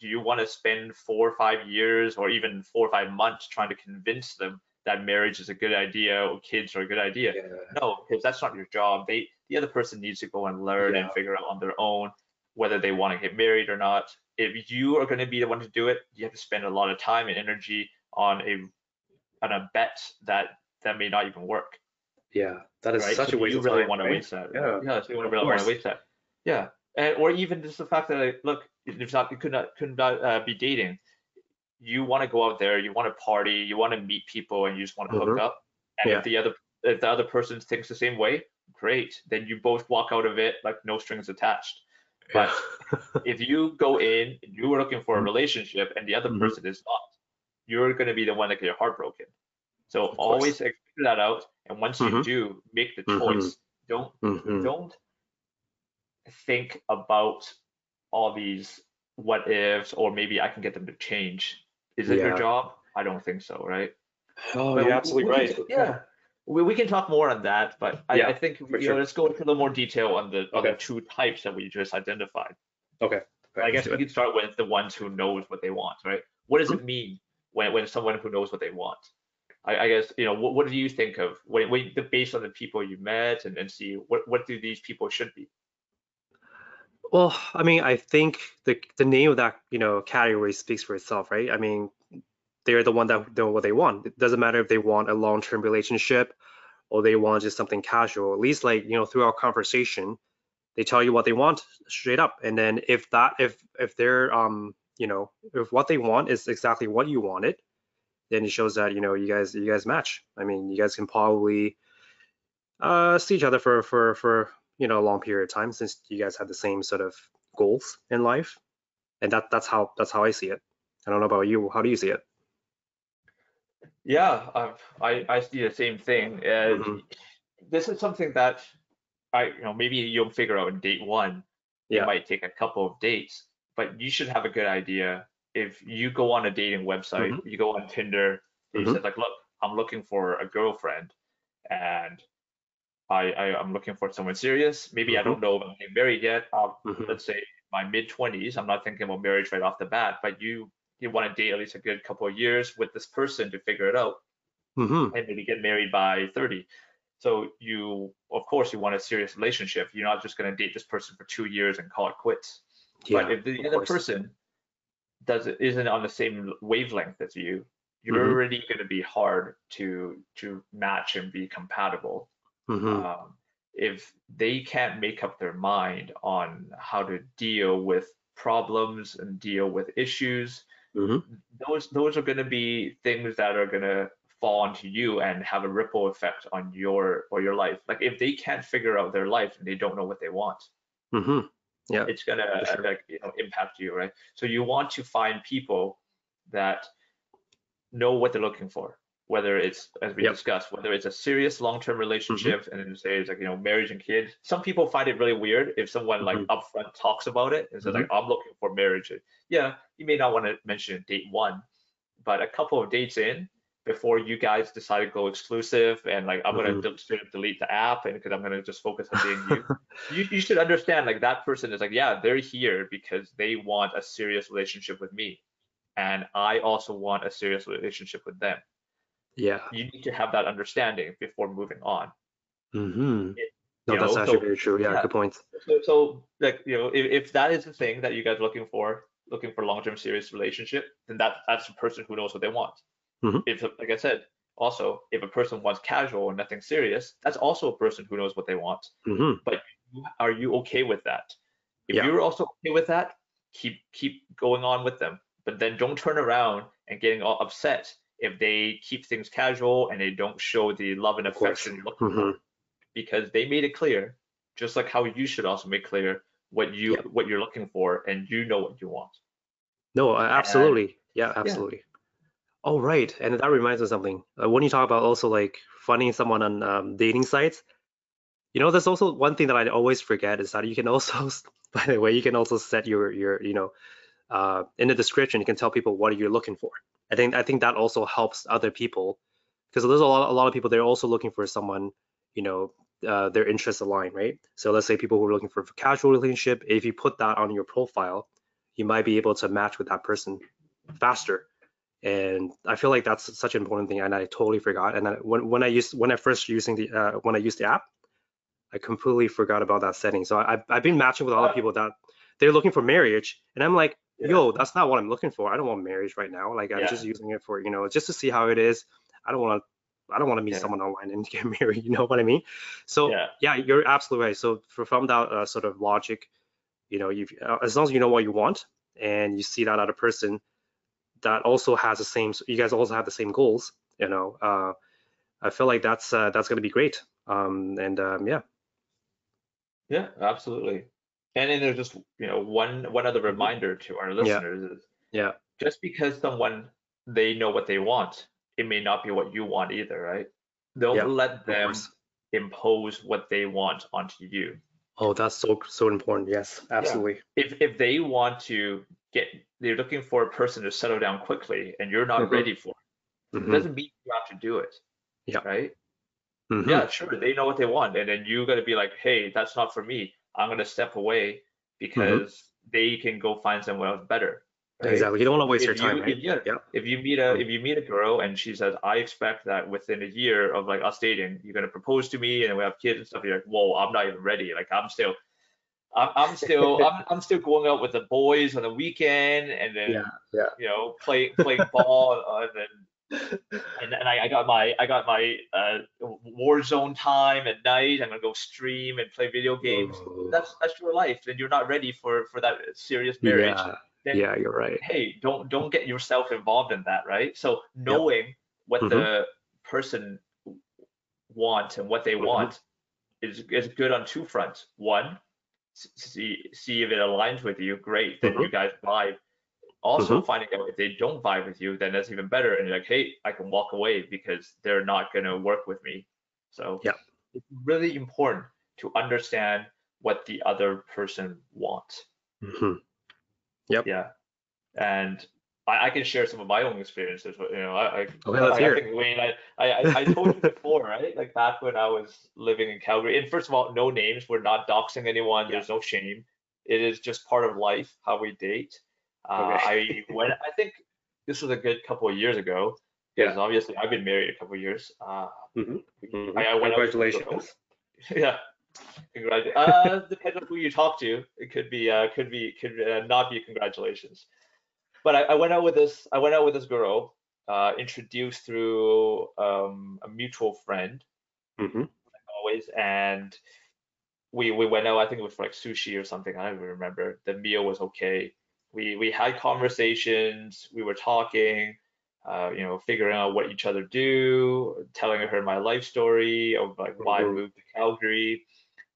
do you want to spend four or five years or even four or five months trying to convince them that marriage is a good idea or kids are a good idea? Yeah. No, because that's not your job. They the other person needs to go and learn Yeah. and figure out on their own whether they want to get married or not. If you are going to be the one to do it, you have to spend a lot of time and energy on a on a bet that that may not even work. Yeah. That is right? such so a waste you really time, want to right? waste that. Yeah. Yeah, so you Of really want to waste that. Yeah. And, or even just the fact that like, look, it's not, you could not could not uh, be dating. You want to go out there, you want to party, you want to meet people, and you just want to hook Mhm. up. And Yeah. if the other if the other person thinks the same way, great. Then you both walk out of it like no strings attached. But if you go in, you are looking for a Mhm. relationship, and the other Mhm. person is not, you're going to be the one that get your heart broken. So course. always figure that out, and once you Mhm. do, make the Mhm. choice. Don't Mhm. don't think about all these what ifs or maybe I can get them to change. Is it Yeah. your job? I don't think so, right? Oh, But you're absolutely right. yeah. We, we can talk more on that, but I, Yeah, I think you sure. know, let's go into a little more detail on the on Okay. the two types that we just identified. Okay. I guess we it. can start with the ones who knows what they want, right? What does it mean when, when someone who knows what they want? I, I guess you know what, what do you think of when, when based on the people you met and, and see what what do these people should be? Well, I mean, I think the the name of that, you know, category speaks for itself, right? I mean, they're the one that know what they want. It doesn't matter if they want a long-term relationship or they want just something casual. At least like, you know, through our conversation, they tell you what they want straight up. And then if that if if they're um, you know, if what they want is exactly what you wanted, then it shows that, you know, you guys you guys match. I mean, you guys can probably uh see each other for for for you know a long period of time since you guys have the same sort of goals in life and that that's how that's how i see it i don't know about you how do you see it Yeah, uh, I I see the same thing. Uh, Mhm. This is something that I you know maybe you'll figure out in date one. Yeah. It might take a couple of dates, but you should have a good idea. If you go on a dating website, Mm-hmm. you go on Tinder, you Mhm. said like, look, I'm looking for a girlfriend, and I, I I'm looking for someone serious. Maybe I Mhm. don't know if I'm getting married yet. Um, Mhm. let's say my mid 20s. I'm not thinking about marriage right off the bat, but you you want to date at least a good couple of years with this person to figure it out Mm-hmm. and maybe get married by 30 so you of course you want a serious relationship you're not just going to date this person for two years and call it quits Yeah. but if the other course. person does isn't on the same wavelength as you you're Mhm. already going to be hard to to match and be compatible Mm-hmm. um, if they can't make up their mind on how to deal with problems and deal with issues Mm-hmm. those those are going to be things that are going to fall onto you and have a ripple effect on your or your life like if they can't figure out their life and they don't know what they want Mm-hmm. Yeah. it's going to sure. like you know impact you right so you want to find people that know what they're looking for whether it's as we Yep. discussed whether it's a serious long-term mm-hmm. relationship and then say it's like you know marriage and kids. Some people find it really weird if someone like Mhm. upfront talks about it and says like mm-hmm. i'm looking for marriage. Yeah you may not want to mention date one but a couple of dates in before you guys decide to go exclusive and like i'm gonna mm-hmm. straight up delete the app and because i'm gonna just focus on being you. You, you should understand like that person is like yeah they're here because they want a serious relationship with me and i also want a serious relationship with them Yeah. you need to have that understanding before moving on Mm-hmm. No, that's know, actually so- very true. Yeah, yeah. good point. so, so like you know if, if that is the thing that you guys are looking for looking for long-term serious relationship then that that's a person who knows what they want Mhm. if like i said also if a person wants casual and nothing serious that's also a person who knows what they want Mm-hmm. are you okay with that? If Yeah. you're also okay with that, keep keep going on with them. But then don't turn around and getting all upset if they keep things casual and they don't show the love and affection Mhm. Because they made it clear, just like how you should also make clear what you Yeah. what you're looking for and you know what you want. No, absolutely. Yeah, absolutely. Oh, right. And that reminds me of something. Uh, when you talk about also like finding someone on um, dating sites, you know, there's also one thing that I always forget is that you can also, by the way, you can also set your your, you know, uh, in the description, you can tell people what you're looking for. I think I think that also helps other people because there's a lot a lot of people they're also looking for someone, you know, uh, their interests align, right? So let's say people who are looking for a casual relationship, if you put that on your profile, you might be able to match with that person faster. And I feel like that's such an important thing, and I totally forgot. And I, when when I used when I first using the uh, when I used the app, I completely forgot about that setting. So I, I've I've been matching with a lot of people that they're looking for marriage, and I'm like, yo, that's not what I'm looking for. I don't want marriage right now. Like I'm Yeah. just using it for you know just to see how it is. I don't want to I don't want to meet Yeah. someone online and get married. You know what I mean? So Yeah. yeah, you're absolutely right. So for, from that uh, sort of logic, you know, you uh, as long as you know what you want and you see that other person that also has the same, you guys also have the same goals, you know, uh, I feel like that's uh, that's going to be great. Um, and um, yeah, Yeah, absolutely. And then there's just, you know, one one other reminder to our listeners is yeah, just because someone they know what they want, it may not be what you want either, right? Don't Yeah, let them impose what they want onto you. oh, that's so so important. Yes, absolutely. If if they want to get they're looking for a person to settle down quickly and you're not Mhm. ready for it, it Mhm, doesn't mean you have to do it. Yeah. Right? mhm. Yeah, sure. They know what they want. And then you gotta be like, hey, that's not for me. I'm gonna step away mm-hmm. because they can go find someone else better. right? Exactly. You don't want to waste if your time, you, right? if, yeah, Yeah. if you meet a mm. if you meet a girl and she says, I expect that within a year of like us dating, you're gonna propose to me and we have kids and stuff. You're like, whoa, I'm not even ready. Like I'm still, I'm, I'm still, I'm, I'm still going out with the boys on the weekend and then Yeah, yeah. you know play playing ball uh, and then and, and I, I got my I got my uh, Warzone time at night. I'm gonna go stream and play video games. Oh. That's that's your life, and you're not ready for for that serious marriage Yeah, then- yeah, you're right. hey don't don't get yourself involved in that right so knowing what Mhm. the person wants and what they Mhm. want is is good on two fronts one see see if it aligns with you great then Mhm. you guys vibe also Mhm. finding out if they don't vibe with you then that's even better and you're like hey i can walk away because they're not going to work with me so Yeah. it's really important to understand what the other person wants hmm yeah, and I, I can share some of my own experiences. but, You know, I, I, Okay, let's I, hear I think Wayne, I, I, I told you before, right? Like back when I was living in Calgary. And first of all, no names. We're not doxing anyone. Yeah. There's no shame. It is just part of life how we date. Uh, Okay. I went. I think this was a good couple of years ago. Because yeah. obviously I've been married a couple of years. Uh, mm-hmm. Mm-hmm. I, I Congratulations. yeah. Congratulations. Uh, depends on who you talk to. It could be, uh, could be, could uh, not be congratulations. But I, I, went out with this. I went out with this girl, uh, introduced through um, a mutual friend, mm-hmm. always, and we we went out. I think it was for like sushi or something. I don't even remember. The meal was okay. We we had conversations. We were talking uh, you know, figuring out what each other do, telling her my life story of like why mm-hmm. I moved to Calgary,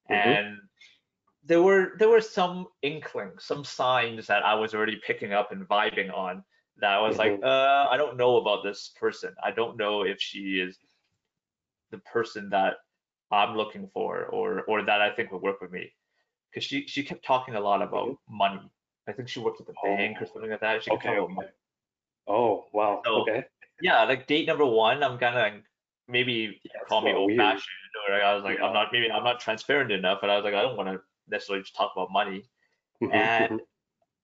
mm-hmm. and there were there were some inklings, some signs that I was already picking up and vibing on. That I was mm-hmm. like, uh, I don't know about this person. I don't know if she is the person that I'm looking for, or or that I think would work with me, because she she kept talking a lot about mm-hmm. money. I think she worked at the bank or something like that. She okay, okay. Oh wow. So, okay. Yeah, like date number one, I'm kind of maybe yeah, call me old fashioned, or I was like, yeah. I'm not maybe I'm not transparent enough, and I was like, I don't want to necessarily just talk about money. Mm-hmm, and mm-hmm.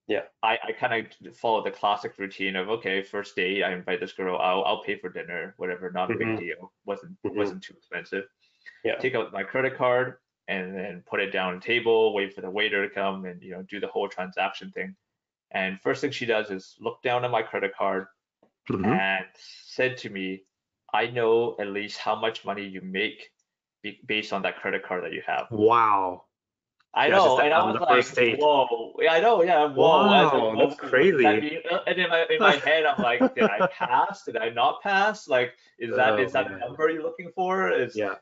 yeah, I, I kind of follow the classic routine of okay, first date, I invite this girl, I'll I'll pay for dinner, whatever, not a mm-hmm. big deal, wasn't mm-hmm. wasn't too expensive. Yeah. Take out my credit card and then put it down on the table, wait for the waiter to come and you know do the whole transaction thing. And first thing she does is look down at my credit card mm-hmm. and said to me, I know at least how much money you make based on that credit card that you have. Wow. I yeah, know, and I was like, date. whoa, yeah, I know, yeah, whoa, wow, that's crazy. I mean, and in my in my head, I'm like, did I pass? Did I not pass? Like, is that oh, is that man. the number you're looking for? Is yeah.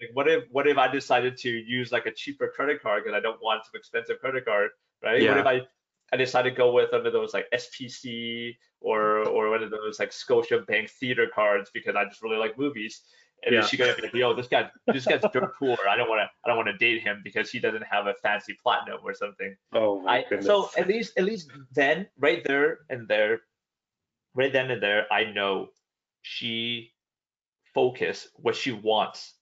Like, what if what if I decided to use like a cheaper credit card because I don't want some expensive credit card, right? Yeah. What if I I decided to go with one of those like SPC or or one of those like Scotiabank theater cards because I just really like movies. And yeah. she gonna be like, yo, this guy, this guy's dirt poor. I don't want to, I don't want to date him because he doesn't have a fancy platinum or something. Oh my I, goodness. So at least, at least then, right there and there, right then and there, I know she focus what she wants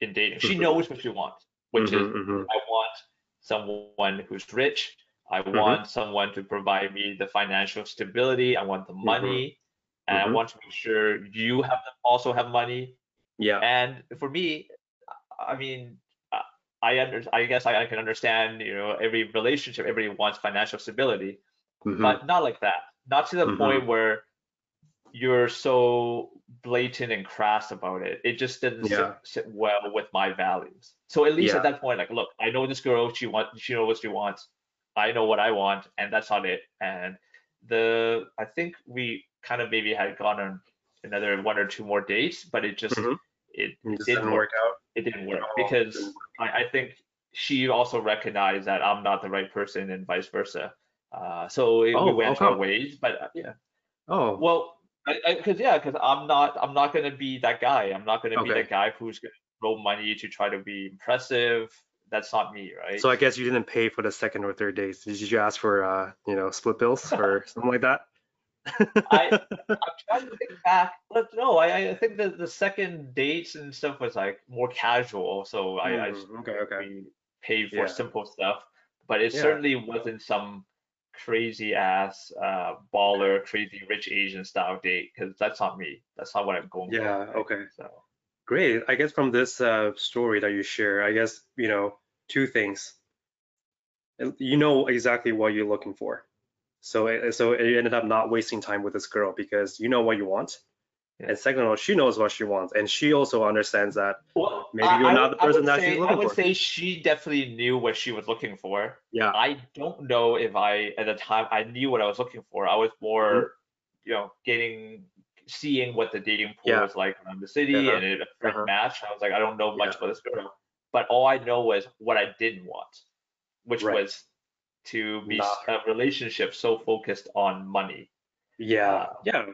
in dating. She mm-hmm. knows what she wants, which mm-hmm, is mm-hmm. I want someone who's rich, I mm-hmm. want someone to provide me the financial stability. I want the mm-hmm. money, and mm-hmm. I want to make sure you have also have money. Yeah. And for me, I mean, I under I guess I, I can understand. You know, every relationship, everybody wants financial stability, mm-hmm. but not like that. Not to the mm-hmm. point where you're so blatant and crass about it. It just didn't yeah. sit, sit, well with my values. So at least yeah. at that point, like, look, I know this girl. She wants. She knows what she wants I know what I want, and that's on it. And the I think we kind of maybe had gone on another one or two more dates, but it just mm-hmm. it, it didn't work. work. out. It didn't work because I, I, think she also recognized that I'm not the right person, and vice versa. Uh, so it, oh, we went okay. our ways. But uh, yeah. Oh. Well, because yeah, because I'm not I'm not gonna be that guy. I'm not gonna okay. be that guy who's gonna throw money to try to be impressive that's not me, right? So I guess you didn't pay for the second or third dates. Did you ask for uh, you know, split bills or something like that? I I'm trying to think back, but no, I I think the the second dates and stuff was like more casual. So I, I mm, okay okay paid for yeah. simple stuff, but it yeah. certainly wasn't some crazy ass uh baller, crazy rich Asian style date because that's not me. That's not what I'm going yeah, for. Yeah. Okay. So. Great. I guess from this uh, story that you share, I guess, you know, two things. You know exactly what you're looking for. So, uh, so it ended up not wasting time with this girl because you know what you want. And second of all, she knows what she wants, and she also understands that well, maybe you're I, not the person that say, she's looking for. I would for. say she definitely knew what she was looking for. Yeah. I don't know if I at the time I knew what I was looking for. I was more, mm-hmm. you know, getting seeing what the dating pool yeah. was like around the city uh-huh. and it a uh-huh. match. I was like, I don't know much yeah. about this girl, but all I know was what I didn't want, which right. was to be Not a relationship so focused on money. Yeah, uh, yeah.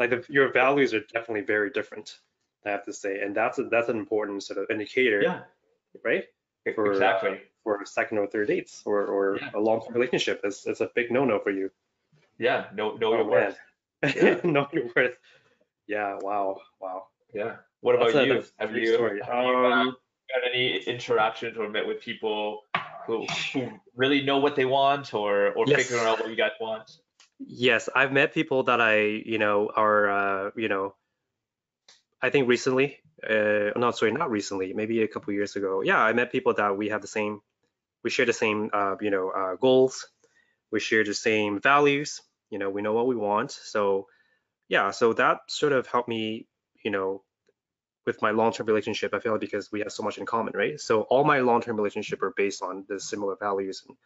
Like the, your values are definitely very different. I have to say, and that's a, that's an important sort of indicator. Yeah. Right. For, exactly. Uh, for second or third dates or, or yeah. a long term relationship, it's, it's a big no-no for you. Yeah. No, know oh, your worth. Yeah. know your worth. Yeah. Wow. Wow. Yeah. What about That's you? Have you, story. have you um, got any interactions or met with people who, who really know what they want or or yes. figuring out what you guys want? Yes, I've met people that I, you know, are, uh, you know, I think recently, uh, no, sorry, not recently, maybe a couple years ago. Yeah, I met people that we have the same, we share the same, uh, you know, uh, goals. We share the same values. You know, we know what we want. So, yeah, so that sort of helped me, you know, with my long-term relationship. I feel like because we have so much in common, right? So all my long-term relationship are based on the similar values and,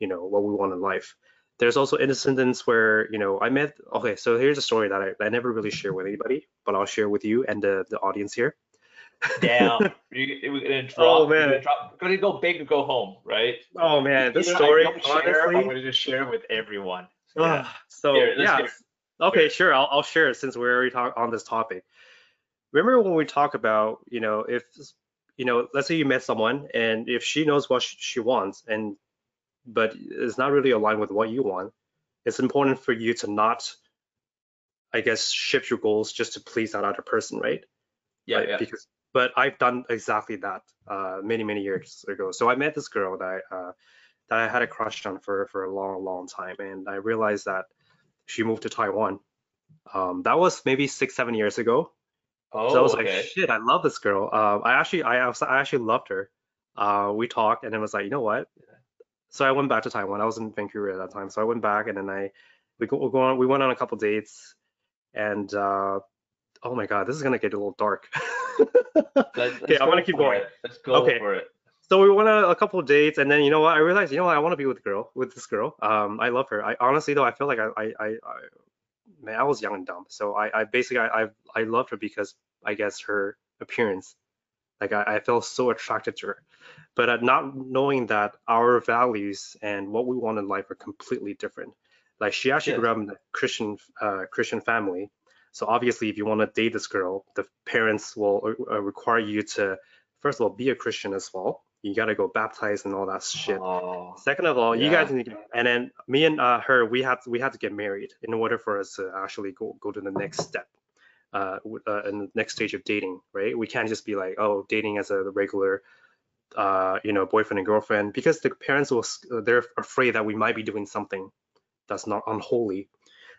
you know, what we want in life there's also incidents where you know I met. Okay, so here's a story that I, I never really share with anybody, but I'll share with you and the the audience here. Damn, we're gonna oh, drop. Oh man, gonna, drop, gonna go big or go home, right? Oh man, this story. Honestly, share, I'm gonna just share it with everyone. So, ah, yeah. so here, yeah. Okay, sure. I'll I'll share it since we're already talk on this topic. Remember when we talk about you know if you know let's say you met someone and if she knows what she wants and but it's not really aligned with what you want. It's important for you to not, I guess, shift your goals just to please that other person, right? Yeah, yeah. Because, but I've done exactly that uh, many, many years ago. So I met this girl that I, uh, that I had a crush on for for a long, long time, and I realized that she moved to Taiwan. Um, that was maybe six, seven years ago. Oh, so I was okay. like, shit, I love this girl. Um, I actually, I, I actually loved her. Uh, we talked, and it was like, you know what? So I went back to Taiwan. I was in Vancouver at that time, so I went back and then I we go, we go on we went on a couple dates, and uh, oh my god, this is gonna get a little dark. okay, I'm gonna keep going. It. Let's go okay. for it. So we went on a, couple of dates, and then you know what? I realized, you know what? I want to be with the girl, with this girl. Um, I love her. I honestly though, I feel like I, I, I, I man, I was young and dumb. So I, I basically, I, I, I loved her because I guess her appearance. Like I, I felt so attracted to her but at not knowing that our values and what we want in life are completely different. Like she actually grew up in a Christian uh, Christian family, so obviously if you want to date this girl, the parents will uh, require you to first of all be a Christian as well. You got to go baptize and all that shit. Oh, Second of all, yeah. you guys need to, and then me and uh, her, we had we had to get married in order for us to actually go go to the next step. Uh, uh, in the next stage of dating, right? We can't just be like, oh, dating as a regular uh, you know, boyfriend and girlfriend, because the parents will, they're afraid that we might be doing something that's not unholy.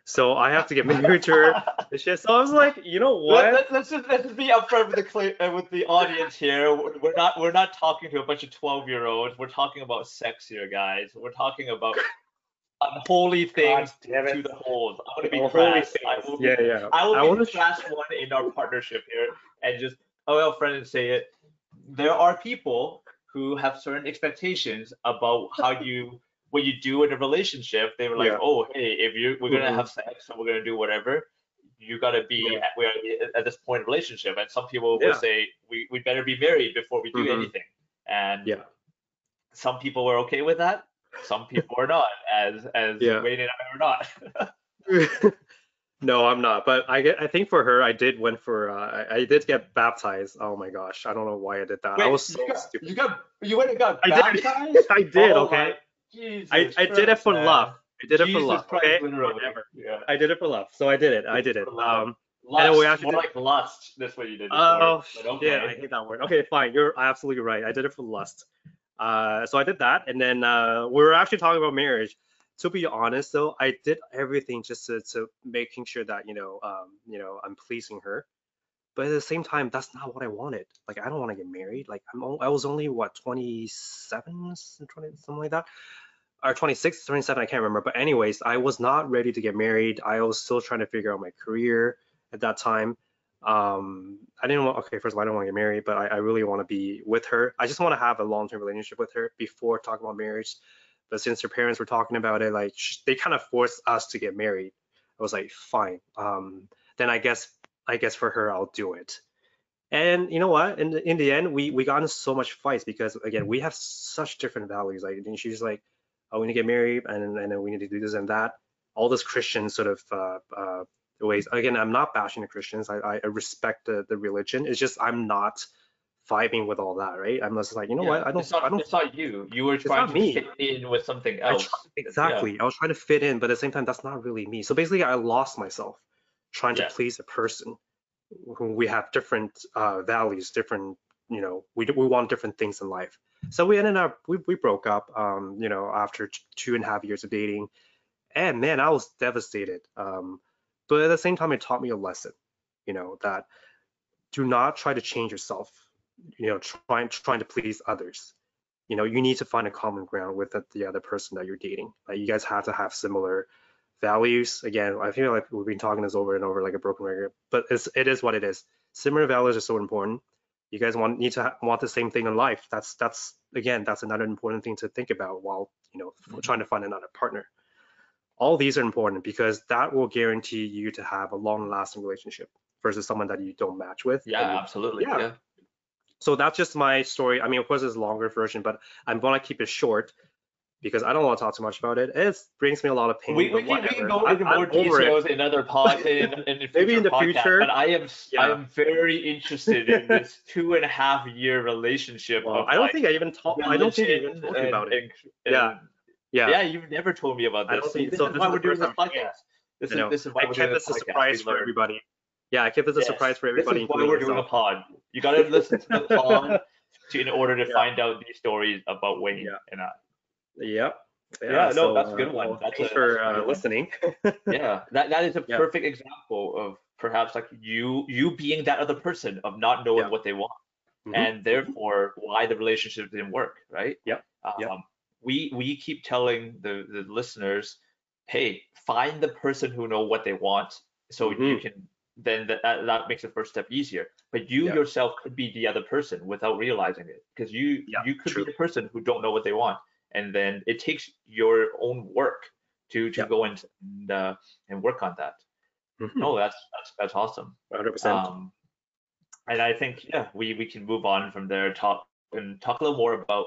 So I have to get married to her. So I was like, you know what? Let, us just let's just be upfront with the uh, with the audience here. We're not we're not talking to a bunch of twelve year olds. We're talking about sex here, guys. We're talking about unholy things to the holes. I want to be crass. I will, yeah, yeah. I will I be the crass one in our partnership here, and just oh well, friend, and say it. There are people who have certain expectations about how you what you do in a relationship. They were like, yeah. oh, hey, if you we're gonna mm-hmm. have sex and we're gonna do whatever, you gotta be yeah. at, we're at this point of relationship. And some people yeah. will say we we better be married before we do mm-hmm. anything. And yeah, some people were okay with that. Some people are not, as as yeah. Wayne and I are not. No, I'm not. But I get. I think for her, I did went for. Uh, I, I did get baptized. Oh my gosh, I don't know why I did that. Wait, I was so you got, stupid. You got. You went and got I baptized. Did. I did. Oh okay. Jesus I, I did it for man. love. I did it Jesus for love. Christ, okay. Whatever. Yeah. I did it for love. So I did it. I did it. Um. Lust, and we actually more did... like lust. That's what you did. Oh, okay. yeah, I hate that word. Okay, fine. You're absolutely right. I did it for lust. Uh, so I did that, and then uh, we were actually talking about marriage to be honest though, I did everything just to, to making sure that you know, um, you know, I'm pleasing her. But at the same time, that's not what I wanted. Like, I don't want to get married. Like, I'm I was only what 27, 20, something like that, or 26, 27, I can't remember. But anyways, I was not ready to get married. I was still trying to figure out my career at that time. Um, I didn't want. Okay, first of all, I don't want to get married, but I, I really want to be with her. I just want to have a long-term relationship with her before talking about marriage but since her parents were talking about it, like they kind of forced us to get married. I was like, fine. Um, then I guess I guess for her I'll do it. And you know what? In the, in the end, we we got into so much fights because again we have such different values. Like and she's like, oh, we need to get married, and and then we need to do this and that. All this Christian sort of uh, uh, ways. Again, I'm not bashing the Christians. I, I respect the, the religion. It's just I'm not vibing with all that, right? I'm just like, you know yeah, what? I don't. It's not, I don't. It's not you. You were trying to me. fit in with something else. Try, exactly. Yeah. I was trying to fit in, but at the same time, that's not really me. So basically, I lost myself trying yeah. to please a person who we have different uh, values, different. You know, we we want different things in life. So we ended up we we broke up. Um, you know, after two and a half years of dating, and man, I was devastated. Um, but at the same time, it taught me a lesson, you know, that do not try to change yourself, you know, trying trying to please others. You know, you need to find a common ground with the, the other person that you're dating. Like you guys have to have similar values. Again, I feel like we've been talking this over and over like a broken record, but it's it is what it is. Similar values are so important. You guys want need to ha- want the same thing in life. That's that's again that's another important thing to think about while you know Mhm. trying to find another partner. All these are important because that will guarantee you to have a long-lasting relationship versus someone that you don't match with. Yeah, you- absolutely. Yeah. Yeah. so that's just my story. I mean, of course, it's a longer version, but I'm gonna keep it short because I don't want to talk too much about it. It brings me a lot of pain. We, we, can, we can go into I'm more it. details in other pod in, in, in Maybe in the podcasts, future. But I am s- I Yeah. am very interested in this two and a half year relationship. Well, I don't like think I even talked. I don't think I even and- about it. and- Yeah. Yeah. yeah, you've never told me about this. think- this so is this why is we're doing this podcast. yeah. This is know. this is why I we're kept doing this a podcast. surprise for everybody. Yeah, I kept this a surprise for everybody. This is why we're doing a pod. You got to listen to the pod to, in order to Yeah. find out these stories about Wayne Yeah. and I. Yep. Yeah, no, so, that's a uh, good one. well, That's thanks a- for uh, listening. yeah that that is a Yeah. perfect example of perhaps like you you being that other person of not knowing Yeah. what they want Mhm. and therefore why the relationship didn't work right Yep. um, Yep. We we keep telling the the listeners hey find the person who know what they want so you Mhm. can then that, that that makes the first step easier but you Yeah. yourself could be the other person without realizing it because you Yeah, you could true. be the person who don't know what they want and then it takes your own work to to Yeah. go and and, uh, and work on that Mhm. no that's that's that's awesome 100%. um and i think yeah we we can move on from there talk and talk a little more about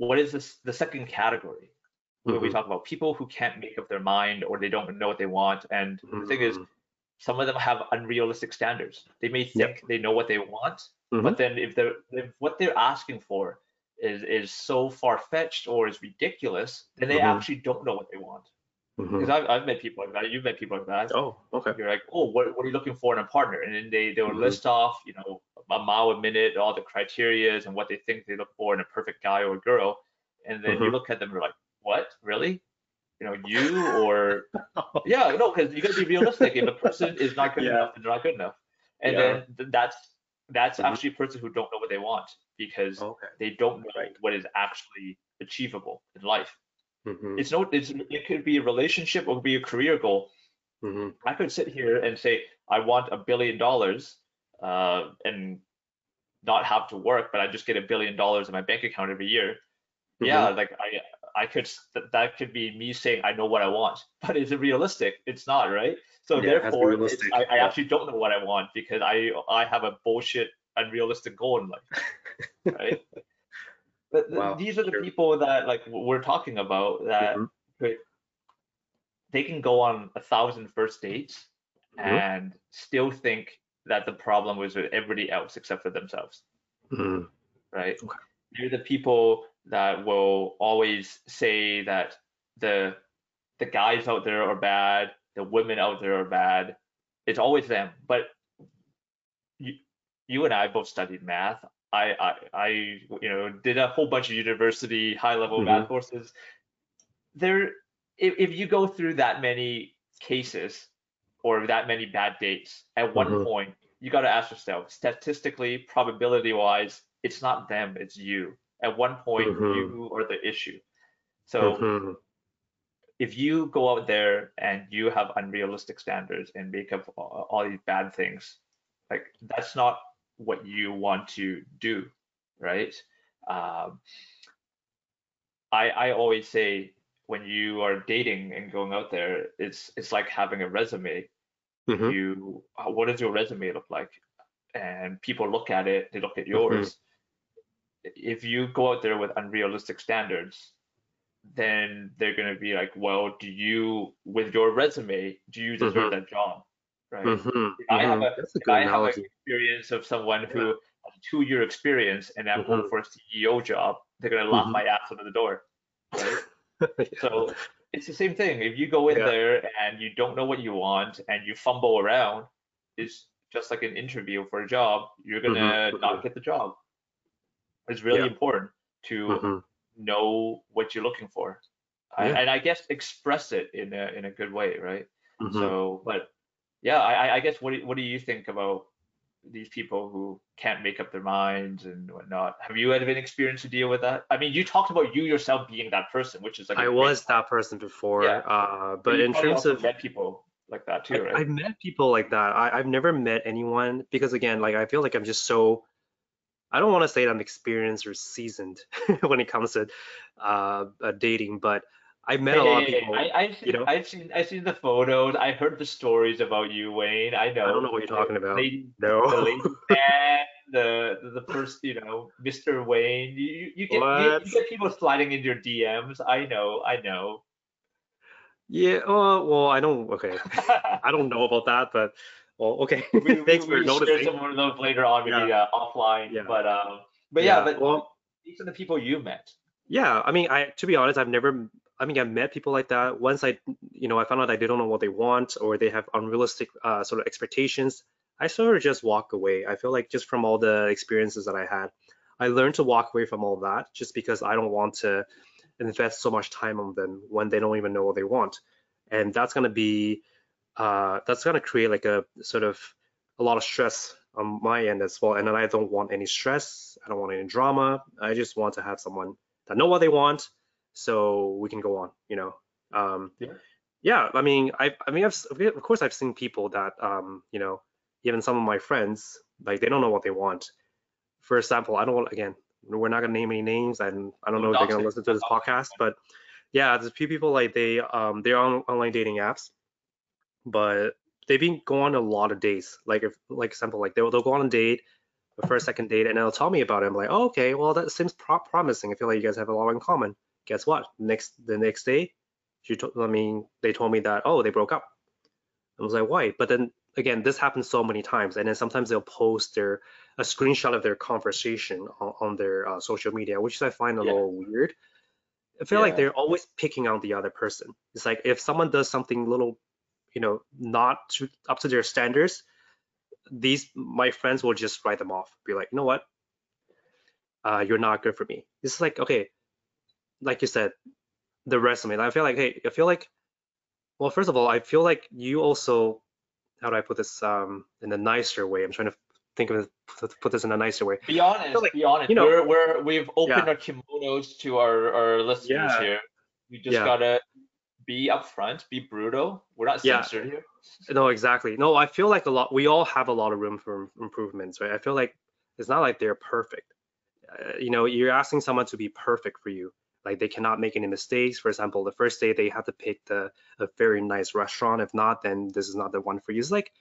what is this the second category where we Mhm. talk about people who can't make up their mind or they don't know what they want and the thing is Mhm. some of them have unrealistic standards they may think they know what they want Mhm. but then if they're if what they're asking for is is so far fetched or is ridiculous then they Mhm. actually don't know what they want Mhm. because I've, I've met people like that you've met people like that Oh, okay. you're like, oh, what, what are you looking for in a partner? And then they, they will Mhm. list off, you know, a mile a minute, all the criterias and what they think they look for in a perfect guy or girl. And then you Mhm. look at them and you're like, what? Really? You know, you or yeah, no, because you gotta be realistic. If a person is not good Yeah. enough, then they're not good enough. And Yeah. then th- that's that's Mhm. actually a person who don't know what they want because Okay. they don't know Right. what is actually achievable in life. Mhm. It's no, it's it could be a relationship or it could be a career goal. Mhm. I could sit here and say I want a billion dollars uh, and not have to work, but I just get a billion dollars in my bank account every year. Yeah, like I I could that, could be me saying I know what I want, but is it realistic? It's not, right? So Yeah, it has to be therefore, I, I actually don't know what I want because I I have a bullshit unrealistic goal in life, right? But th- Wow, these are the sure. people that like we're talking about that Mhm. could they can go on a thousand first dates Mhm. and still think that the problem was with everybody else except for themselves, Mhm. right? Okay. They're the people that will always say that the the guys out there are bad, the women out there are bad. It's always them. But you you and I both studied math. I I, I you know did a whole bunch of university high level math courses. There if, if you go through that many cases or that many bad dates, at one Mhm. point you got to ask yourself, statistically, probability wise, it's not them, it's you. At one point, Mhm. you are the issue. So Mhm. if you go out there and you have unrealistic standards and make up all, all these bad things, like that's not what you want to do, right? Um, I I always say when you are dating and going out there, it's it's like having a resume. Mhm. You uh, what does your resume look like? And people look at it, they look at Mm-hmm. yours. If you go out there with unrealistic standards, then they're going to be like, well, do you, with your resume, do you deserve Mhm. that job? Right. Mhm. I have a- That's a If good I have an experience of someone who has a two year experience and I'm going Mhm. for a CEO job, they're going to laugh Mhm. my ass out of the door. Right. So it's the same thing. If you go in Yeah. there and you don't know what you want and you fumble around, it's just like an interview for a job. You're gonna Mhm, not get the job. It's really Yeah. important to Mhm. know what you're looking for. I- and I guess express it in a in a good way, right? Mhm. So, but yeah, I I- guess what do, what do you think about these people who can't make up their minds and whatnot? Have you had an experience to deal with that? I mean, you talked about you yourself being that person, which is like I was that person before, Yeah. uh, but in terms of met people like that too, I, right? I've met people like that. I, I've never met anyone because again, like I feel like I'm just so I don't want to say that I'm experienced or seasoned when it comes to uh, dating, but I've met a lot of people. I, I've seen, you know? I've seen, I've seen the photos. I heard the stories about you, Wayne. I know. I don't know what you're talking about. Lady, No. the lady the the the first, you know, Mr. Wayne. You you, get you, you get people sliding in your DMs. I know, I know. Yeah. Oh, well, I don't. Okay. I don't know about that, but well, okay. we, we, Thanks for we share noticing. some of those later on, maybe uh, offline. Yeah. But um, but yeah, but well, these are the people you met. yeah. I mean, I to be honest, I've never. I mean, I've met people like that. Once I, you know, I found out they don't know what they want or they have unrealistic uh, sort of expectations. I sort of just walk away. I feel like just from all the experiences that I had, I learned to walk away from all that just because I don't want to invest so much time on them when they don't even know what they want. And that's going to be, uh, that's going to create like a sort of a lot of stress on my end as well. And then I don't want any stress. I don't want any drama. I just want to have someone that know what they want so we can go on, you know. Um, Yeah. yeah, I mean, I, I mean, I've, of course, I've seen people that, um, you know, even some of my friends, like they don't know what they want. For example, I don't want, again, we're not gonna name any names, and I don't know if they're gonna listen to this podcast, but yeah, there's a few people like they, um, they're on online dating apps, but they've been going on a lot of dates. Like if, like example, like they'll they'll go on a date, the first second date, and they'll tell me about it. I'm like, oh, okay, well that seems pro- promising. I feel like you guys have a lot in common. Guess what? Next the next day, she told I mean they told me that oh they broke up. I was like why? But then again, this happens so many times, and then sometimes they'll post their a screenshot of their conversation on, on their uh, social media, which I find a Yeah. little weird. I feel like they're always picking on the other person. It's like if someone does something little, you know, not to, up to their standards, these my friends will just write them off. Be like, you know what? Uh, you're not good for me. It's like okay, like you said, the resume. I feel like hey, I feel like, well, first of all, I feel like you also, how do I put this um in a nicer way? I'm trying to think of it, put- this in a nicer way. Be honest. like, be honest. you know- we're we're we've opened Yeah. our kimonos to our our listeners Yeah. here. We just Yeah. gotta be upfront, be brutal. We're not censored here. No, exactly. No, I feel like a lot. We all have a lot of room for improvements, right? I feel like it's not like they're perfect. Uh, you know, you're asking someone to be perfect for you. Like they cannot make any mistakes. For example, the first day they have to pick the a very nice restaurant. If not, then this is not the one for you. It's like,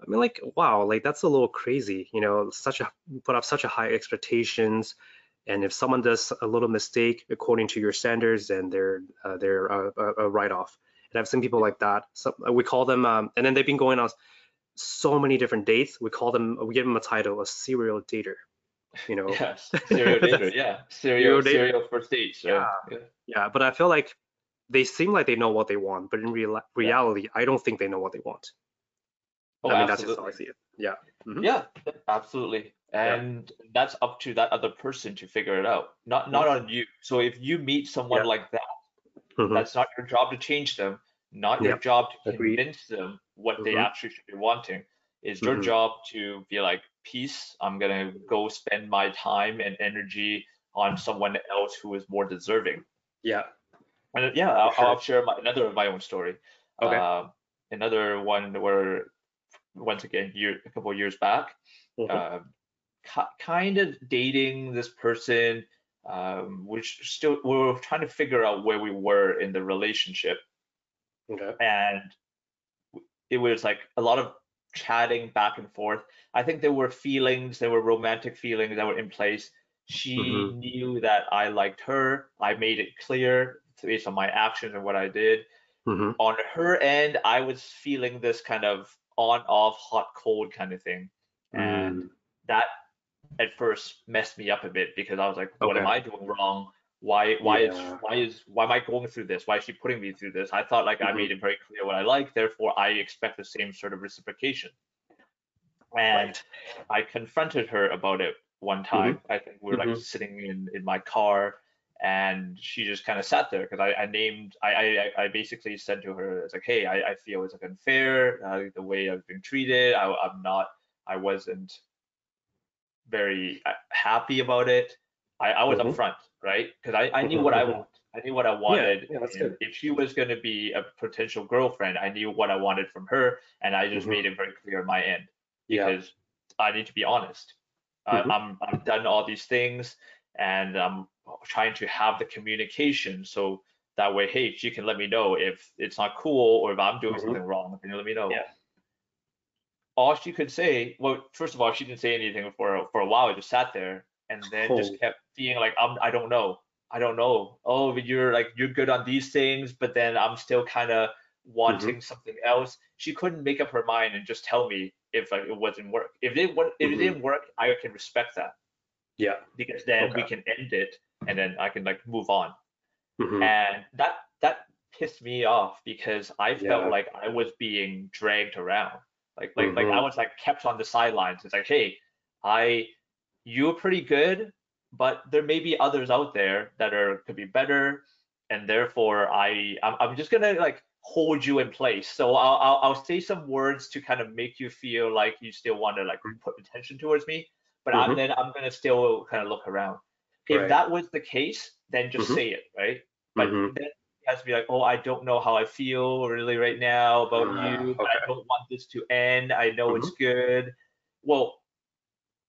I mean, like wow, like that's a little crazy. You know, such a put up such a high expectations. And if someone does a little mistake according to your standards, then they're uh, they're a, a, a write off. And I've seen people like that. So we call them, um, and then they've been going on so many different dates. We call them, we give them a title, a serial dater. You know, Yes. Serial dater. Yeah. Serial Serial first dates. right? Yeah. yeah. But I feel like they seem like they know what they want, but in real reality, I don't think they know what they want. Oh, I mean, that's just absolutely. how I see it. Yeah. Mhm. Yeah, absolutely. Yeah. And that's up to that other person to figure it out, not not on you. So if you meet someone Yeah. like that, Mhm. that's not your job to change them, not your job to Agreed. convince them what they Mhm. actually should be wanting. It's your Mhm. job to be like, peace, I'm gonna go spend my time and energy on someone else who is more deserving. Yeah. And yeah, I'll, sure. I'll share my, another of my own story. Okay. Uh, another one where, once again, year, a couple of years back, Mhm. uh, ki- kind of dating this person, um, which still we were trying to figure out where we were in the relationship, Okay. and it was like a lot of chatting back and forth. I think there were feelings, there were romantic feelings that were in place. She Mhm. knew that I liked her. I made it clear based on my actions and what I did. Mhm. On her end, I was feeling this kind of on off, hot cold kind of thing. And Mm. that at first messed me up a bit because I was like, what am I doing wrong? Why why is why is why am I going through this? Why is she putting me through this? I thought like I Mhm. made it very clear what I like, therefore I expect the same sort of reciprocation. And I confronted her about it one time. I think we were like Mhm. sitting in in my car and she just kind of sat there because I, I named I, I I basically said to her it's like hey I, I feel it's like unfair uh, the way I've been treated I, I'm not I wasn't very uh, happy about it I, I was Mhm. upfront right because I, I knew what I mhm. want I knew what I wanted yeah, good. if she was going to be a potential girlfriend I knew what I wanted from her and I just Mhm. made it very clear on my end Yeah. because I need to be honest. Uh, Mhm. I'm I've done all these things, and I'm trying to have the communication so that way, hey, she can let me know if it's not cool or if I'm doing Mhm. something wrong. Can you let me know? Yeah. All she could say, well, first of all, she didn't say anything for for a while. I just sat there and then Oh. just kept being like, I'm, I don't know, I don't know. Oh, but you're like you're good on these things, but then I'm still kind of wanting Mm-hmm. something else. She couldn't make up her mind and just tell me if like, it wasn't work. If it wa- if Mhm. it didn't work, I can respect that Yeah. because then we can end it and then I can like move on. Mhm. And that that pissed me off because I felt Yeah. like I was being dragged around. Like like like I Mhm. was like kept on the sidelines. It's like, hey, I you're pretty good, but there may be others out there that are could be better, and therefore I I'm, I'm just gonna like hold you in place. So I'll, I'll I'll say some words to kind of make you feel like you still want to like put attention towards me, but I'm Mhm. then I'm gonna still kind of look around. If Right. that was the case, then just Mhm. say it, right? But Mhm. then it has to be like, oh, I don't know how I feel really right now about Ah, you, but I don't want this to end. I know it's Mm-hmm. good. Well,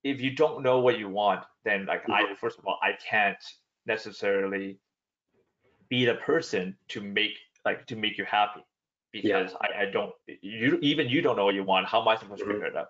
if you don't know what you want, then like I first of all, I can't necessarily be the person to make like to make you happy because I, I don't you even you don't know what you want. How am I supposed to figure it out?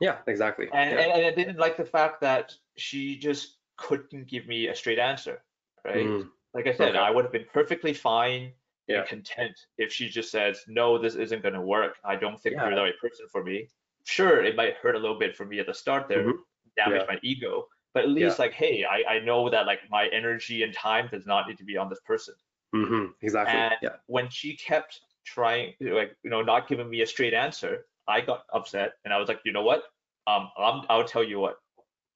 Yeah. Exactly. And, yeah. and I didn't like the fact that she just couldn't give me a straight answer, right? Mm. Like I said, Okay. I would have been perfectly fine Yeah. and content if she just says, no, this isn't going to work. I don't think Yeah. you're the right person for me. Sure, it might hurt a little bit for me at the start there, Mhm. Damage Yeah. my ego, but at least like, hey, I, I know that like my energy and time does not need to be on this person. Mhm. Exactly. And yeah. when she kept trying, like, you know, not giving me a straight answer, I got upset and I was like, you know what? Um, I'm, I'll tell you what,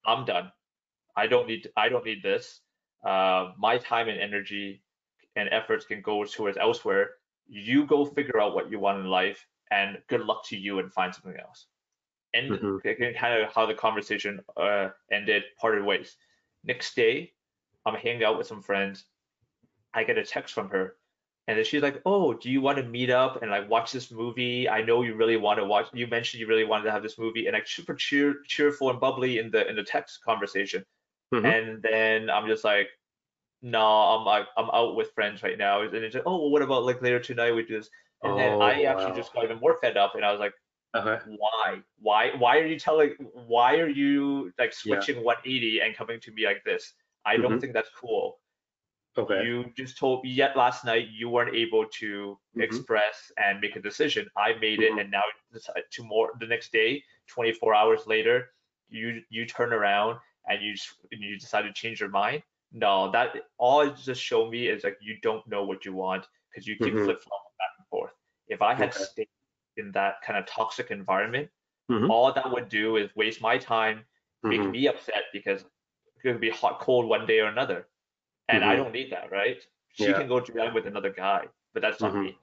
I'm done. I don't need, I don't need this. Uh, my time and energy and efforts can go towards elsewhere. You go figure out what you want in life, and good luck to you and find something else. And Mhm. kind of how the conversation uh, ended, parted ways. Next day, I'm hanging out with some friends. I get a text from her, and then she's like, "Oh, do you want to meet up and like watch this movie? I know you really want to watch. You mentioned you really wanted to have this movie, and like super cheer, cheerful and bubbly in the in the text conversation. Mhm. And then I'm just like, no, I'm like I'm out with friends right now. And it's like, oh, well, what about like later tonight we do this? And then I Oh, actually wow. just got even more fed up, and I was like, Okay. why? Why? Why are you telling? Why are you like Yeah. switching 180 and coming to me like this? I don't Mhm. think that's cool. Okay. You just told me yet last night you weren't able to Mhm. express and make a decision. I made it, Mhm. and now tomorrow, the next day, 24 hours later, you you turn around and you and you decide to change your mind. No, that all it just show me is like you don't know what you want because you keep Mhm. flip flopping back and forth. If I had Okay. stayed in that kind of toxic environment, Mhm. all that would do is waste my time, make Mhm. me upset because it gonna be hot cold one day or another, and I Mhm. don't need that, right? She Yeah. can go to that with another guy, but that's not Mhm. me.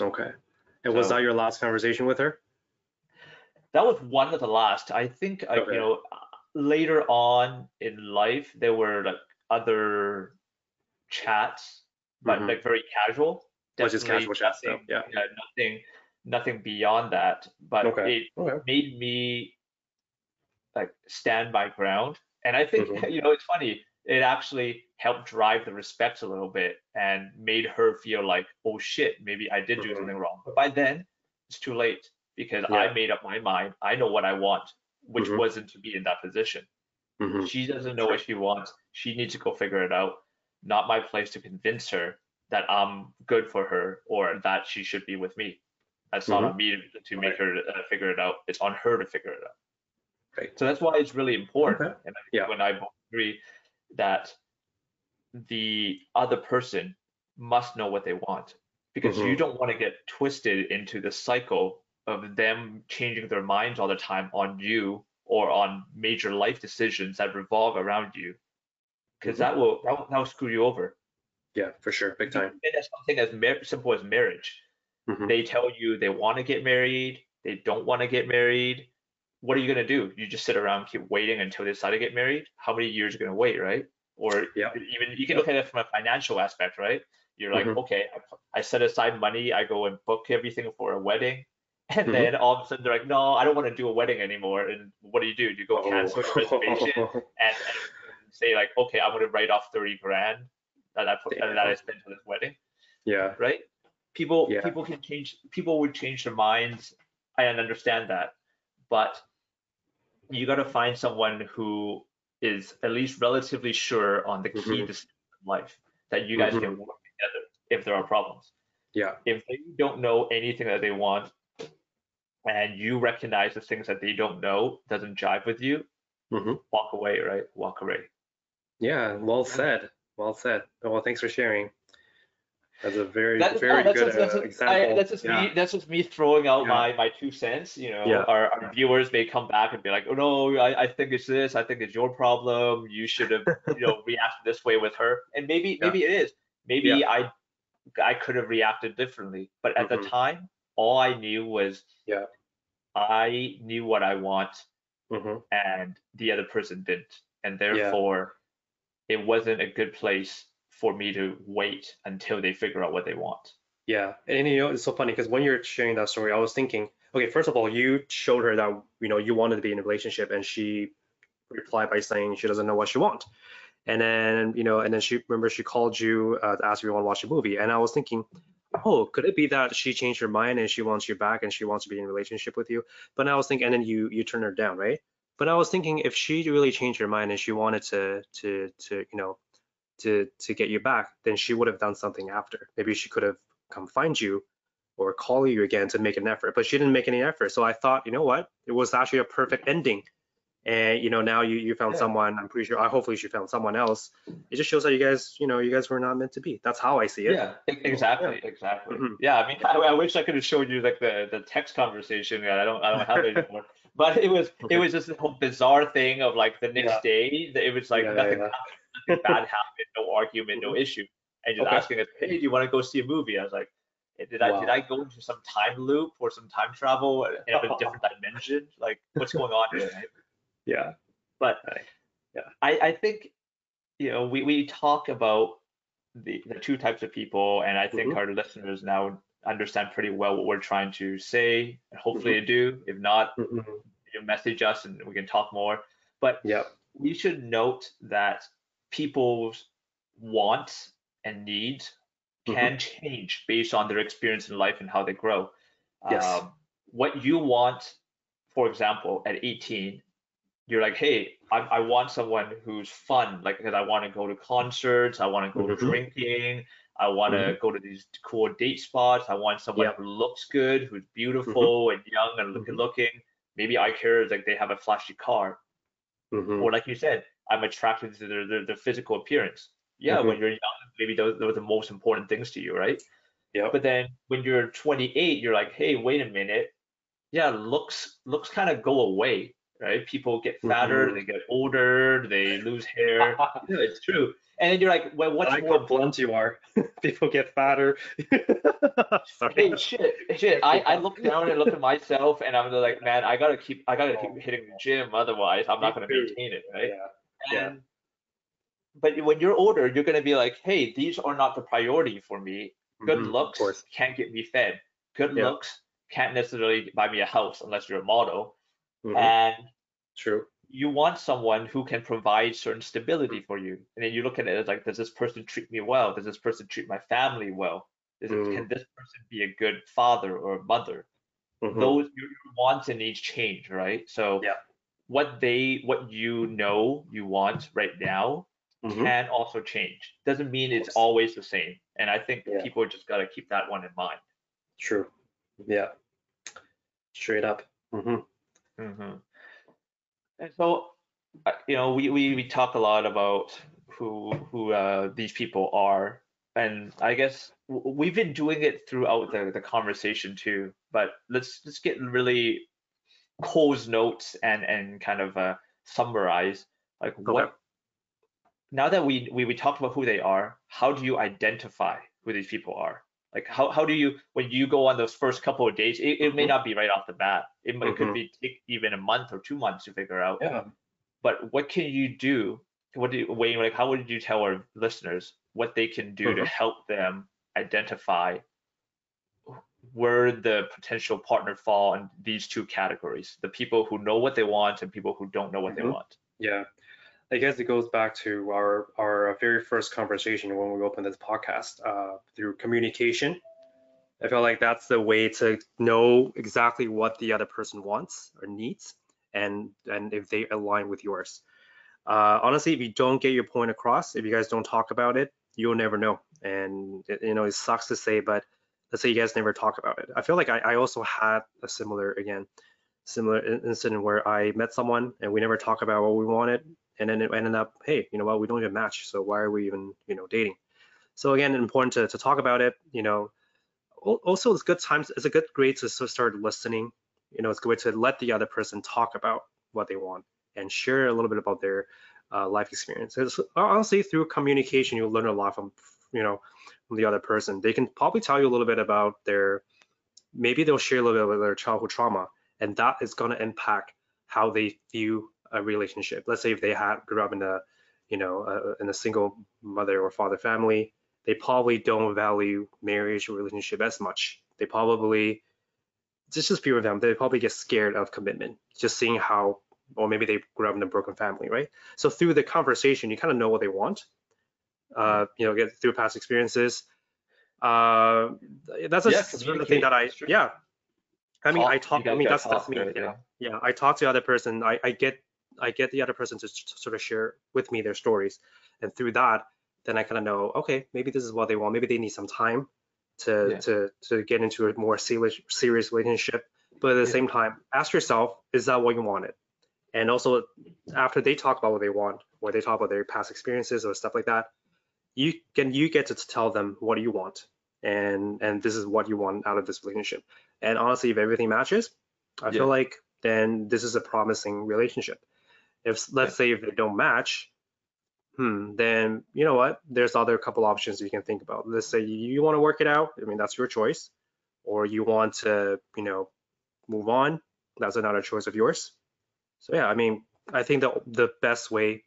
Okay. And was that your last conversation with her? That was one of the last. I think uh, Okay. you know later on in life there were like other chats, but Mhm. like very casual. Which is casual chats, though, nothing- yeah. nothing, nothing beyond that. But Okay. it Okay. made me like stand my ground. And I think Mhm. you know it's funny. It actually helped drive the respect a little bit and made her feel like, oh shit, maybe I did do Mhm. something wrong. But by then, it's too late because I made up my mind. I know what I want, which Mhm. wasn't to be in that position. Mhm. She doesn't know what she wants. She needs to go figure it out. Not my place to convince her that I'm good for her or that she should be with me. That's not Mhm. on me to, to make her uh, figure it out. It's on her to figure it out. Right. So that's why it's really important. Okay. And I think Yeah. when I agree that the other person must know what they want because you Mhm. don't want to get twisted into the cycle of them changing their minds all the time on you or on major life decisions that revolve around you because Mhm. that will that will, that will screw you over. Yeah, for sure, big time. And that's something as mar- simple as marriage. Mhm. They tell you they want to get married, they don't want to get married. What are you gonna do? You just sit around, keep waiting until they decide to get married? How many years are you gonna wait, right? Or Yeah. even you can look at it from a financial aspect, right? You're like, Mhm. okay, I, I set aside money, I go and book everything for a wedding, and Mhm. then all of a sudden they're like, no, I don't want to do a wedding anymore. And what do you do? Do You go cancel your reservation and, and say like, okay, I'm gonna write off thirty grand that I put that I spent for this wedding, yeah, right? People Yeah. people can change. People would change their minds. I understand that, but you got to find someone who is at least relatively sure on the key Mhm. decisions in life that you guys Mhm. can work together if there are problems. yeah, If they don't know anything that they want, and you recognize the things that they don't know doesn't jive with you, hmm walk away, right? Walk away. yeah. Well said. Well said. Well, thanks for sharing. That's a very, That's, very that's good just, that's uh, example. I, that's just yeah. me. That's just me throwing out Yeah. my my two cents. You know, Yeah. our, our viewers may come back and be like, "Oh no, I, I think it's this. I think it's your problem. You should have, you know, reacted this way with her." And maybe maybe it is. Maybe. I I could have reacted differently. But at Mhm. the time, all I knew was Yeah. I knew what I want, Mhm. and the other person didn't, and therefore, it wasn't a good place for me to wait until they figure out what they want. Yeah, and you know it's so funny because when you're sharing that story, I was thinking, okay, first of all, you showed her that you know you wanted to be in a relationship, and she replied by saying she doesn't know what she wants. And then you know, and then she remember she called you uh, to ask if you want to watch a movie, and I was thinking, oh, could it be that she changed her mind and she wants you back and she wants to be in a relationship with you? But I was thinking, and then you you turn her down, right? But I was thinking if she really changed her mind and she wanted to to to you know to to get you back, then she would have done something after. Maybe she could have come find you or call you again to make an effort, but she didn't make any effort. So I thought, you know what? It was actually a perfect ending. And you know, now you you found Yeah. someone. I'm pretty sure. I hopefully she found someone else. It just shows that you guys, you know, you guys were not meant to be. That's how I see it. Yeah, exactly, exactly. Mhm. Yeah, I mean, I, I wish I could have showed you like the the text conversation. Yeah, I don't, I don't have it anymore. But it was, Okay. it was just this whole bizarre thing of like the next Yeah. day. that It was like Yeah, yeah, nothing, yeah. nothing bad happened, no argument, no issue, and just Okay. asking us, hey, do you want to go see a movie? I was like, "Eh, did I, did I go into some time loop or some time travel in a different dimension? Like, what's going on here? Yeah. But. Yeah. I, I think, you know, we, we talk about the, the two types of people, and I think Mhm. our listeners now understand pretty well what we're trying to say, and hopefully Mm-hmm. they do. If not, Mhm. you message us and we can talk more. But yeah, we should note that people's wants and needs Mm-hmm. can change based on their experience in life and how they grow. Yes. Um, what you want, for example, at 18, you're like, hey, I, I want someone who's fun, like because I want to go to concerts, I want to go Mhm. to drinking, I want to go to these cool date spots, I want someone who looks good, who's beautiful and young and good Mhm. looking. Maybe I care like they have a flashy car, Mhm. or like you said, I'm attracted to their their, their physical appearance. Yeah, when you're young, maybe those, those are the most important things to you, right? Yep. But then when you're 28, you're like, hey, wait a minute. Yeah, looks looks kind of go away, right? People get fatter, Mhm. they get older, they lose hair. yeah, it's true. And then you're like, well, I what's like more how blunt you are. People get fatter. Sorry. Hey, shit, shit. I, I look down and look at myself and I'm like, man, I gotta keep I gotta keep hitting the gym, otherwise I'm not gonna maintain it, right? Yeah. Yeah. But when you're older, you're gonna be like, hey, these are not the priority for me. Good Mhm, looks can't get me fed. Good Yeah. looks can't necessarily buy me a house unless you're a model. Mhm. And True. you want someone who can provide certain stability for you. And then you look at it as like, does this person treat me well? Does this person treat my family well? Is it, Mm. Can this person be a good father or mother? Mhm. Those your, your wants and needs change, right? So Yeah. What they what you know you want right now Mhm. can also change. Doesn't mean it's always the same. And I think Yeah. people just got to keep that one in mind. True. Yeah. Straight up. Mm-hmm. Mm-hmm. And so, uh, you know, we, we, we talk a lot about who who uh, these people are, and I guess we've been doing it throughout the, the conversation too. But let's let's get really close notes and and kind of uh, summarize like what now that we, we we talked about who they are, how do you identify who these people are? Like how, how do you when you go on those first couple of days, it, it may Mhm. not be right off the bat. It, might- it could Mhm. be take even a month or two months to figure out. Yeah. But what can you do? What do you, Wayne? Like, how would you tell our listeners what they can do to Mhm. help them identify where the potential partner fall in these two categories: the people who know what they want and people who don't know what they Mhm. want. Yeah. I guess it goes back to our our very first conversation when we opened this podcast uh, through communication. I feel like that's the way to know exactly what the other person wants or needs, and and if they align with yours. Uh, honestly, if you don't get your point across, if you guys don't talk about it, you'll never know. And it, you know, it sucks to say, but let's say you guys never talk about it. I feel like I, I also had a similar again similar incident where I met someone and we never talk about what we wanted, and then it ended up, hey, you know what, we don't even match, so why are we even, you know, dating? So again, important to, to talk about it. You know, also it's good times. It's a good grade to start listening. You know, it's good to let the other person talk about what they want and share a little bit about their uh, life experiences. Honestly, through communication, you'll learn a lot from, you know, the other person. They can probably tell you a little bit about their, maybe they'll share a little bit about their childhood trauma, and that is going to impact how they view a relationship. Let's say if they had grew up in a, you know, uh, in a single mother or father family, they probably don't value marriage or relationship as much. They probably, just just of them, they probably get scared of commitment, just seeing how, or maybe they grew up in a broken family, right? So through the conversation, you kind of know what they want. Uh, you know, get through past experiences. Uh, that's a Yeah, sort of thing that I, yeah. I mean, Talk, I talk. I mean, that's that's me. right? Yeah, Yeah. yeah. I talk to the other person. I, I get I get the other person to s- sort of share with me their stories, and through that, then I kind of know, okay, maybe this is what they want. Maybe they need some time to Yeah. to to get into a more serious serious relationship. But at the Yeah. same time, ask yourself, is that what you wanted? And also, after they talk about what they want, or they talk about their past experiences or stuff like that, you can you get to tell them what you want, and and this is what you want out of this relationship. And honestly, if everything matches, I Yeah. feel like then this is a promising relationship. If let's Yeah. say if they don't match, hmm, then you know what? There's other couple options you can think about. Let's say you, you want to work it out. I mean, that's your choice, or you want to, you know, move on. That's another choice of yours. So yeah, I mean, I think the the best way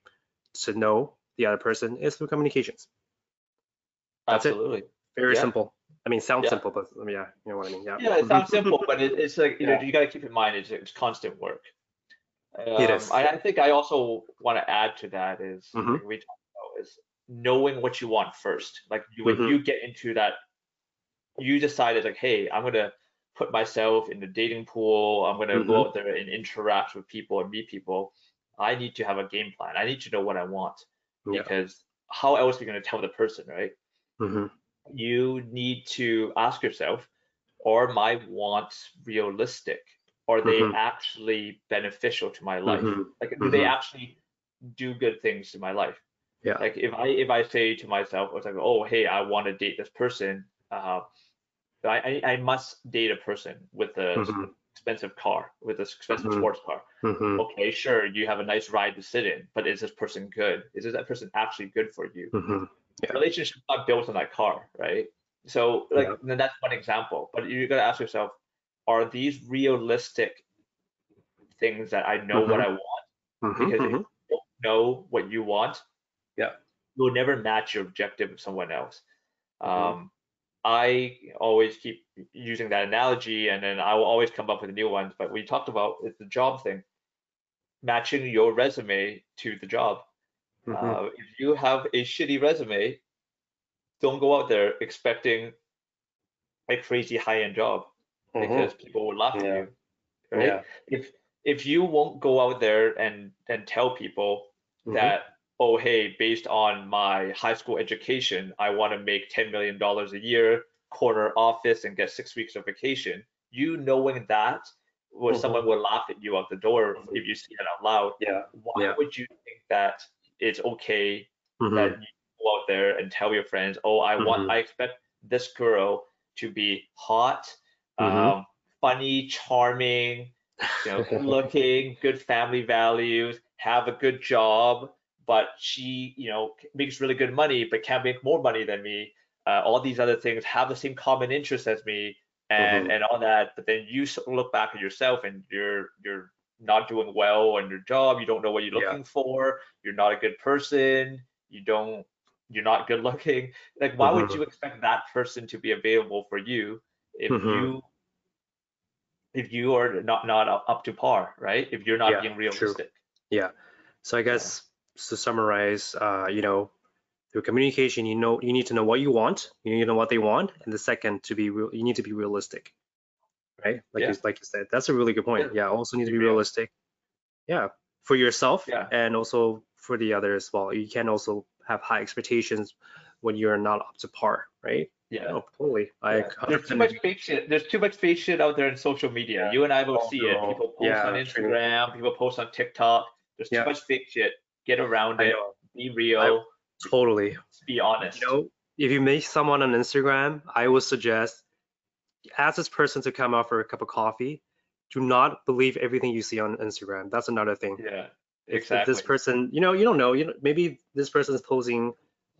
to know the other person is through communications. That's it. Absolutely. Very Yeah. simple. I mean, sounds Yeah. simple, but I mean, yeah, you know what I mean. Yeah. Yeah, it sounds simple, but it, it's like you know you got to keep in mind it's, it's constant work. Um, It is. I, I think I also want to add to that is Mhm. we talk about is knowing what you want first. Like you, when Mhm. you get into that, you decided like, hey, I'm gonna put myself in the dating pool. I'm gonna Mhm. go out there and interact with people and meet people. I need to have a game plan. I need to know what I want Yeah. because how else are you gonna tell the person, right? Hmm you need to ask yourself are my wants realistic are they Mhm. actually beneficial to my life Mhm. like do they Mhm. actually do good things to my life Yeah. like if i if i say to myself it's like oh hey i want to date this person uh I, I must date a person with a Mhm. expensive car with an expensive Mhm. sports car hmm okay sure you have a nice ride to sit in but is this person good is that person actually good for you hmm Yeah. relationship's are built on that car, right? So like Yeah. then that's one example. But you gotta ask yourself, are these realistic things that I know what I want? hmm Because if hmm you don't know what you want, Yeah. you'll never match your objective with someone else. Mhm. Um, I always keep using that analogy, and then I will always come up with new ones. But we talked about it's the job thing, matching your resume to the job. Hmm Uh, if you have a shitty resume, don't go out there expecting a crazy high-end job because people will laugh Mm-hmm. Yeah. at you. Right? Yeah. If if you won't go out there and and tell people Mhm. that oh hey, based on my high school education, I want to make ten million dollars a year, corner office, and get six weeks of vacation. You knowing that, where Mhm. someone will laugh at you out the door if you say it out loud. Yeah. Why Yeah. would you think that it's okay Mhm. that you go out there and tell your friends, oh, I want, Mhm. I expect this girl to be hot, Mhm. um, funny, charming, you know, good looking, good family values, have a good job, but she, you know, makes really good money, but can't make more money than me. Uh, all these other things have the same common interest as me, and Mhm. and all that. But then you look back at yourself, and you're you're not doing well on your job. You don't know what you're Yeah. looking for. You're not a good person. You don't. You're not good looking. Like, why would Mhm. you expect that person to be available for you if Mhm. you if you are not not up, to par, right? If you're not Yeah, being true. realistic. Yeah. So I guess to summarize, uh, you know, through communication, you know, you need to know what you want, you need to know what they want, and the second to be real, you need to be realistic, right? Like Yeah. you like you said, that's a really good point. Yeah. Also need to be real. realistic. Yeah, for yourself Yeah. and also for the other as well. You can also have high expectations when you're not up to par, right? Yeah. Totally. I There's too um, much fake shit. There's too much fake shit out there in social media. Yeah. You and I both Oh, see it. People post Yeah, on true. Instagram. People post on TikTok. There's too much fake shit. Get around I it. know. Be real. Totally. be honest. You know, if you meet someone on Instagram, I would suggest ask this person to come out for a cup of coffee. Do not believe everything you see on Instagram. That's another thing. yeah. If- If, Exactly. this person, you know, you don't know, you know, maybe this person is posing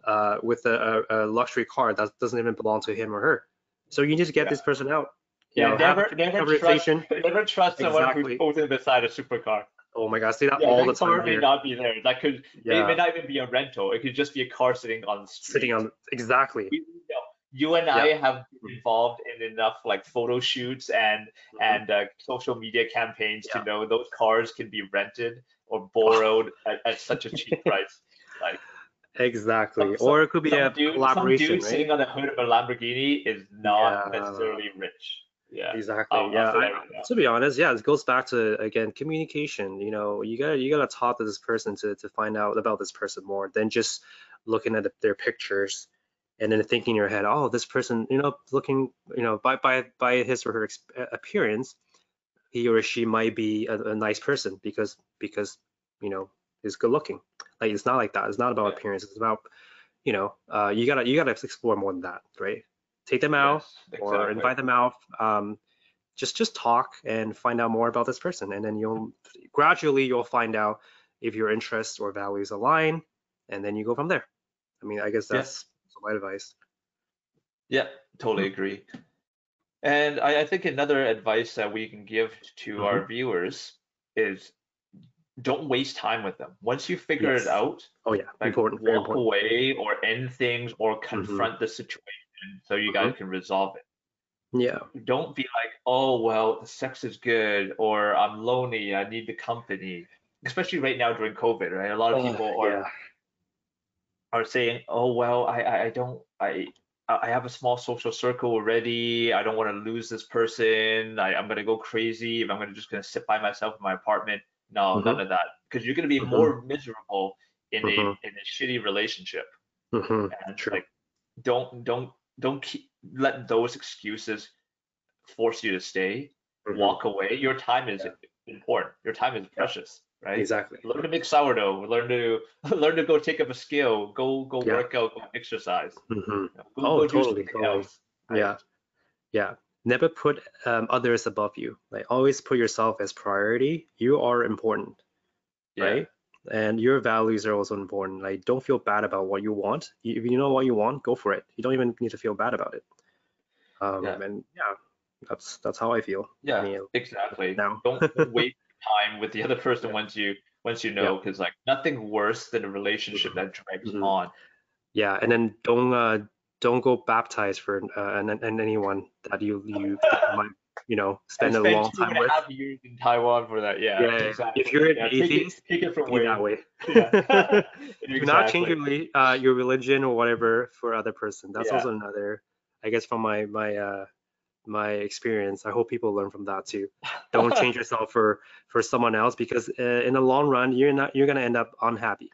uh, with a, a, luxury car that doesn't even belong to him or her. So you need to get Yeah. this person out. You yeah. know, never, never trust, never trust someone Exactly. who's posing beside a supercar. Oh my gosh, see that Yeah, all that the car time may here. not be there. That could. It Yeah, may not even be a rental. It could just be a car sitting on the street. sitting on exactly. We, you, know, you and I have been involved in enough like photo shoots and Mhm. and uh, social media campaigns Yeah. to know those cars can be rented or borrowed at, at such a cheap price. Like Exactly. some- or it could be some a dude, some collaboration, dude right? sitting on the hood of a Lamborghini is not Yeah. necessarily rich. Yeah. Exactly. I'll yeah. I- to be honest, yeah, it goes back to again communication. You know, you gotta you gotta talk to this person to to find out about this person more than just looking at their pictures and then thinking in your head, oh, this person, you know, looking, you know, by by by his or her ex- appearance, he or she might be a, a nice person because because you know is good looking. Like it's not like that. It's not about appearance. It's about you know, uh, you gotta you gotta explore more than that, right? Take them out Yes, or invite them out. Um, just just talk and find out more about this person, and then you'll gradually you'll find out if your interests or values align, and then you go from there. I mean, I guess that's my advice. Yeah, totally agree. And I, I think another advice that we can give to Mm-hmm. our viewers is don't waste time with them. Once you figure Yes. it out, Oh yeah, like important, walk important. away or end things or confront the situation so you Mm-hmm. guys can resolve it. Yeah, Don't be like, oh well, the sex is good or I'm lonely, I need the company. Especially right now during COVID, right? A lot of Oh, people are yeah. Are saying, "Oh well, I I, I don't I I have a small social circle already. I don't want to lose this person. I, I'm gonna go crazy if I'm gonna just gonna sit by myself in my apartment." No, Mhm. none of that, because you're gonna be Mhm. more miserable in Mhm. a in a shitty relationship. hmm And True. like, don't don't don't keep, let those excuses force you to stay. Mhm. Walk away. Your time is Yeah. important. Your time is precious, right? Exactly. learn to make sourdough learn to learn to go take up a skill go go Yeah. work out go exercise hmm go, Oh, go totally, totally. else right? Yeah, yeah. Never put um, others above you. Like always put yourself as priority. You are important. yeah right? And your values are also important. Like, don't feel bad about what you want. You- If you know what you want, go for it. You don't even need to feel bad about it. Um, Yeah. And yeah, that's that's how I feel. yeah I mean, exactly now. don't waste time with the other person once you once you know because like nothing worse than a relationship that drags Mhm. on Yeah, and then don't uh, don't go baptize for uh, and, and anyone that you you might you know spend a long time with. years in Taiwan for that yeah, Yeah, exactly if you're an yeah, take it- atheist, take it, from Be Wayne. that way. Yeah. Do not change your uh, your religion or whatever for other person. That's Yeah. also another, I guess, from my my uh my experience. I hope people learn from that too. Don't change yourself for for someone else because uh, in the long run, you're not you're gonna end up unhappy.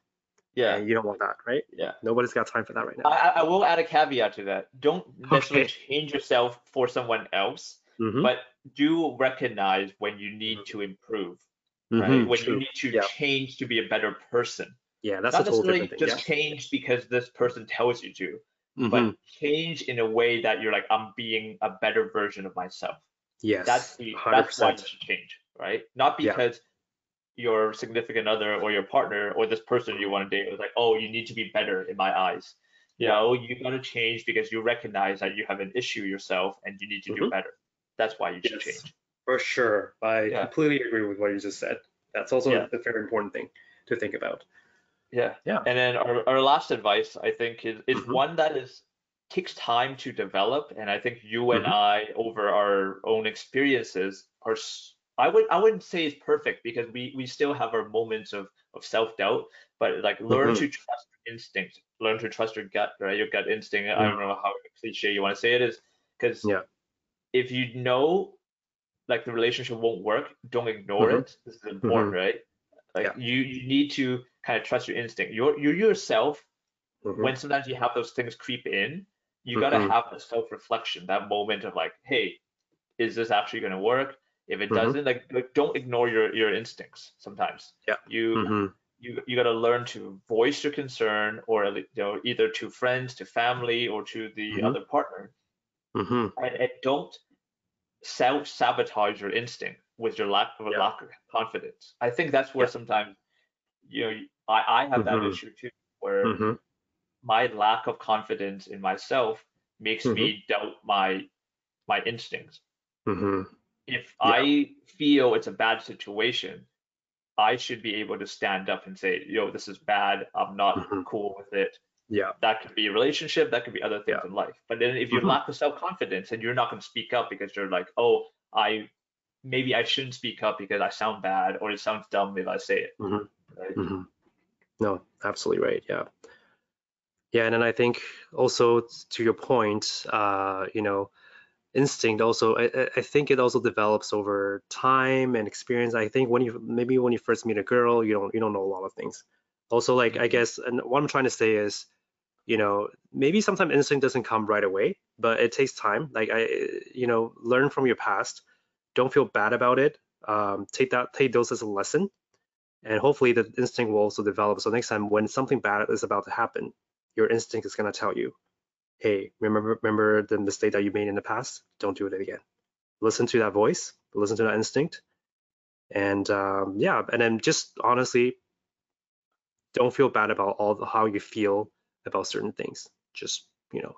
yeah and you don't want that, right? yeah Nobody's got time for that right now. I, I- will add a caveat to that. Don't necessarily Okay. change yourself for someone else, Mhm, but do recognize when you need to improve, right? mhm, When true. you need to Yeah. change to be a better person. Yeah, that's Not a total necessarily different thing. just change because this person tells you to, yeah. but change in a way that you're like, I'm being a better version of myself. yes, That's the hundred that's why you should change, right? Not Yeah. because your significant other or your partner or this person you want to date was like, oh, you need to be better in my eyes. You know, you got to change because you recognize that you have an issue yourself and you need to do Mhm. better. That's why you should Yes. change. For sure. I Yeah. completely agree with what you just said. That's also Yeah. a very important thing to think about. Yeah. Yeah. And then our, our last advice, I think, is, is Mhm. one that is takes time to develop. And I think you and Mhm. I, over our own experiences, are I would I wouldn't say it's perfect because we we still have our moments of of self doubt, but like learn Mhm. to trust your instinct, learn to trust your gut, right? Your gut instinct. I don't know how cliche you want to say it is, because Yeah. if you know like the relationship won't work, don't ignore Mhm. it. This is important, right? Like Yeah. you you need to kind of trust your instinct. You're you yourself Mhm. when sometimes you have those things creep in, you gotta Mhm. have the self reflection, that moment of like, hey, is this actually gonna work? If it Mhm. doesn't, like, like don't ignore your your instincts. Sometimes, Yeah. you Mhm. you you gotta learn to voice your concern, or you know either to friends, to family, or to the Mhm. other partner, Mhm. and, and don't self sabotage your instinct with your lack of a Yeah. lack of confidence. I think that's where Yeah. sometimes you know I I have that Mhm. issue too, where Mhm. my lack of confidence in myself makes Mm-hmm. me doubt my my instincts. Mhm. If Yeah. I feel it's a bad situation, I should be able to stand up and say, "Yo, this is bad. I'm not Mhm. cool with it." Yeah. That could be a relationship. That could be other things Yeah. in life. But then if you Mhm. lack the self confidence and you're not going to speak up because you're like, "Oh, I maybe I shouldn't speak up because I sound bad or it sounds dumb if I say it." Mhm. Right? hmm No, absolutely right. Yeah. Yeah, and then I think also to your point, uh, you know, instinct also, I, I- think it also develops over time and experience. I think when you maybe when you first meet a girl, you don't you don't know a lot of things. Also, like I guess, and what I'm trying to say is, you know, maybe sometimes instinct doesn't come right away, but it takes time. Like I, you know, learn from your past. Don't feel bad about it. Um, take that, take those as a lesson and hopefully the instinct will also develop. So next time when something bad is about to happen your instinct is going to tell you hey remember remember the mistake that you made in the past? Don't do it again. Listen to that voice listen to that instinct and um, yeah and then just honestly don't feel bad about all the, how you feel about certain things. Just you know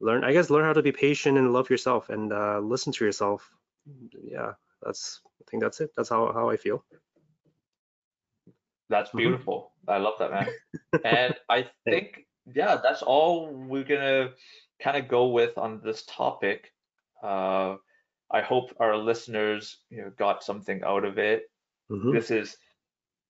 learn i guess learn how to be patient and love yourself and uh, listen to yourself yeah that's i think that's it that's how, how i feel That's Mhm. beautiful. I love that, man. and I think, yeah, that's all we're gonna kind of go with on this topic. Uh, I hope our listeners, you know, got something out of it. Mhm. This is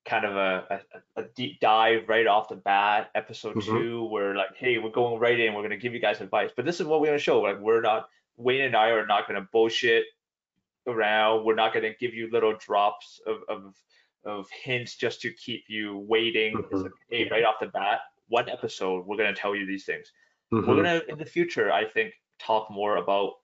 kind of a, a, a deep dive right off the bat, episode Mhm. two. We're like, hey, we're going right in. We're gonna give you guys advice, but this is what we're gonna show. Like, we're not Wayne and I are not gonna bullshit around. We're not gonna give you little drops of of, of hints just to keep you waiting. It's Mhm. like, hey, right off the bat, one episode, we're gonna tell you these things. Mhm. We're gonna in the future, I think, talk more about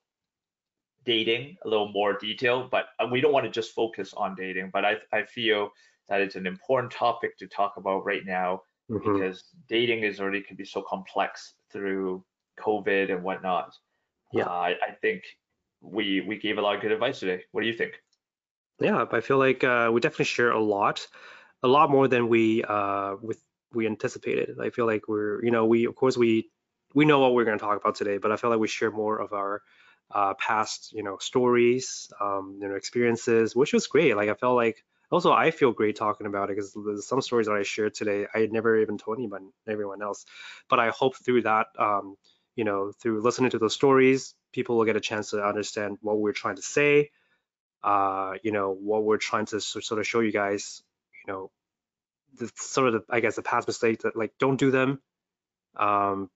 dating a little more detail, but uh, we don't want to just focus on dating. But I I feel that it's an important topic to talk about right now Mhm. because dating is already can be so complex through COVID and whatnot. Yeah. Uh, I, I think we we gave a lot of good advice today. What do you think? Yeah, I feel like uh, we definitely share a lot, a lot more than we uh, with we anticipated. I feel like we're, you know, we of course we we know what we're going to talk about today, but I feel like we share more of our uh, past, you know, stories, um, you know, experiences, which was great. Like I felt like also I feel great talking about it because some stories that I shared today I had never even told anyone, everyone else. But I hope through that, um, you know, through listening to those stories, people will get a chance to understand what we're trying to say uh, you know, what we're trying to sort of show you guys, you know, the sort of, the, I guess, the past mistakes that like don't do them. Um,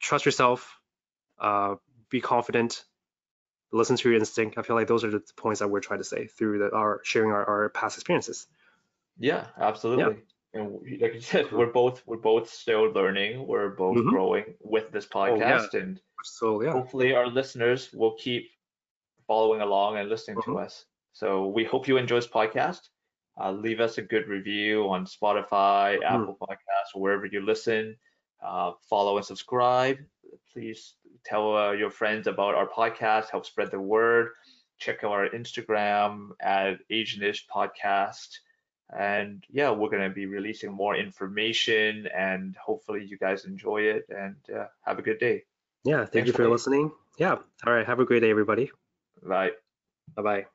trust yourself, uh, be confident, listen to your instinct. I feel like those are the points that we're trying to say through the, our sharing our, our past experiences. Yeah, absolutely. And like you said, we're both we're both still learning. We're both Mhm. growing with this Oh, yeah. podcast, and So yeah, hopefully our listeners will keep following along and listening to Mhm. us. So we hope you enjoy this podcast. Uh, leave us a good review on Spotify, Mhm. Apple Podcasts, wherever you listen. Uh, follow and subscribe. Please tell uh, your friends about our podcast. Help spread the word. Check out our Instagram at Asianish Podcast. And yeah, we're going to be releasing more information and hopefully you guys enjoy it and uh, have a good day. Yeah, thank Thanks you for for- listening. Yeah. All right. Have a great day, everybody. Bye. Bye bye.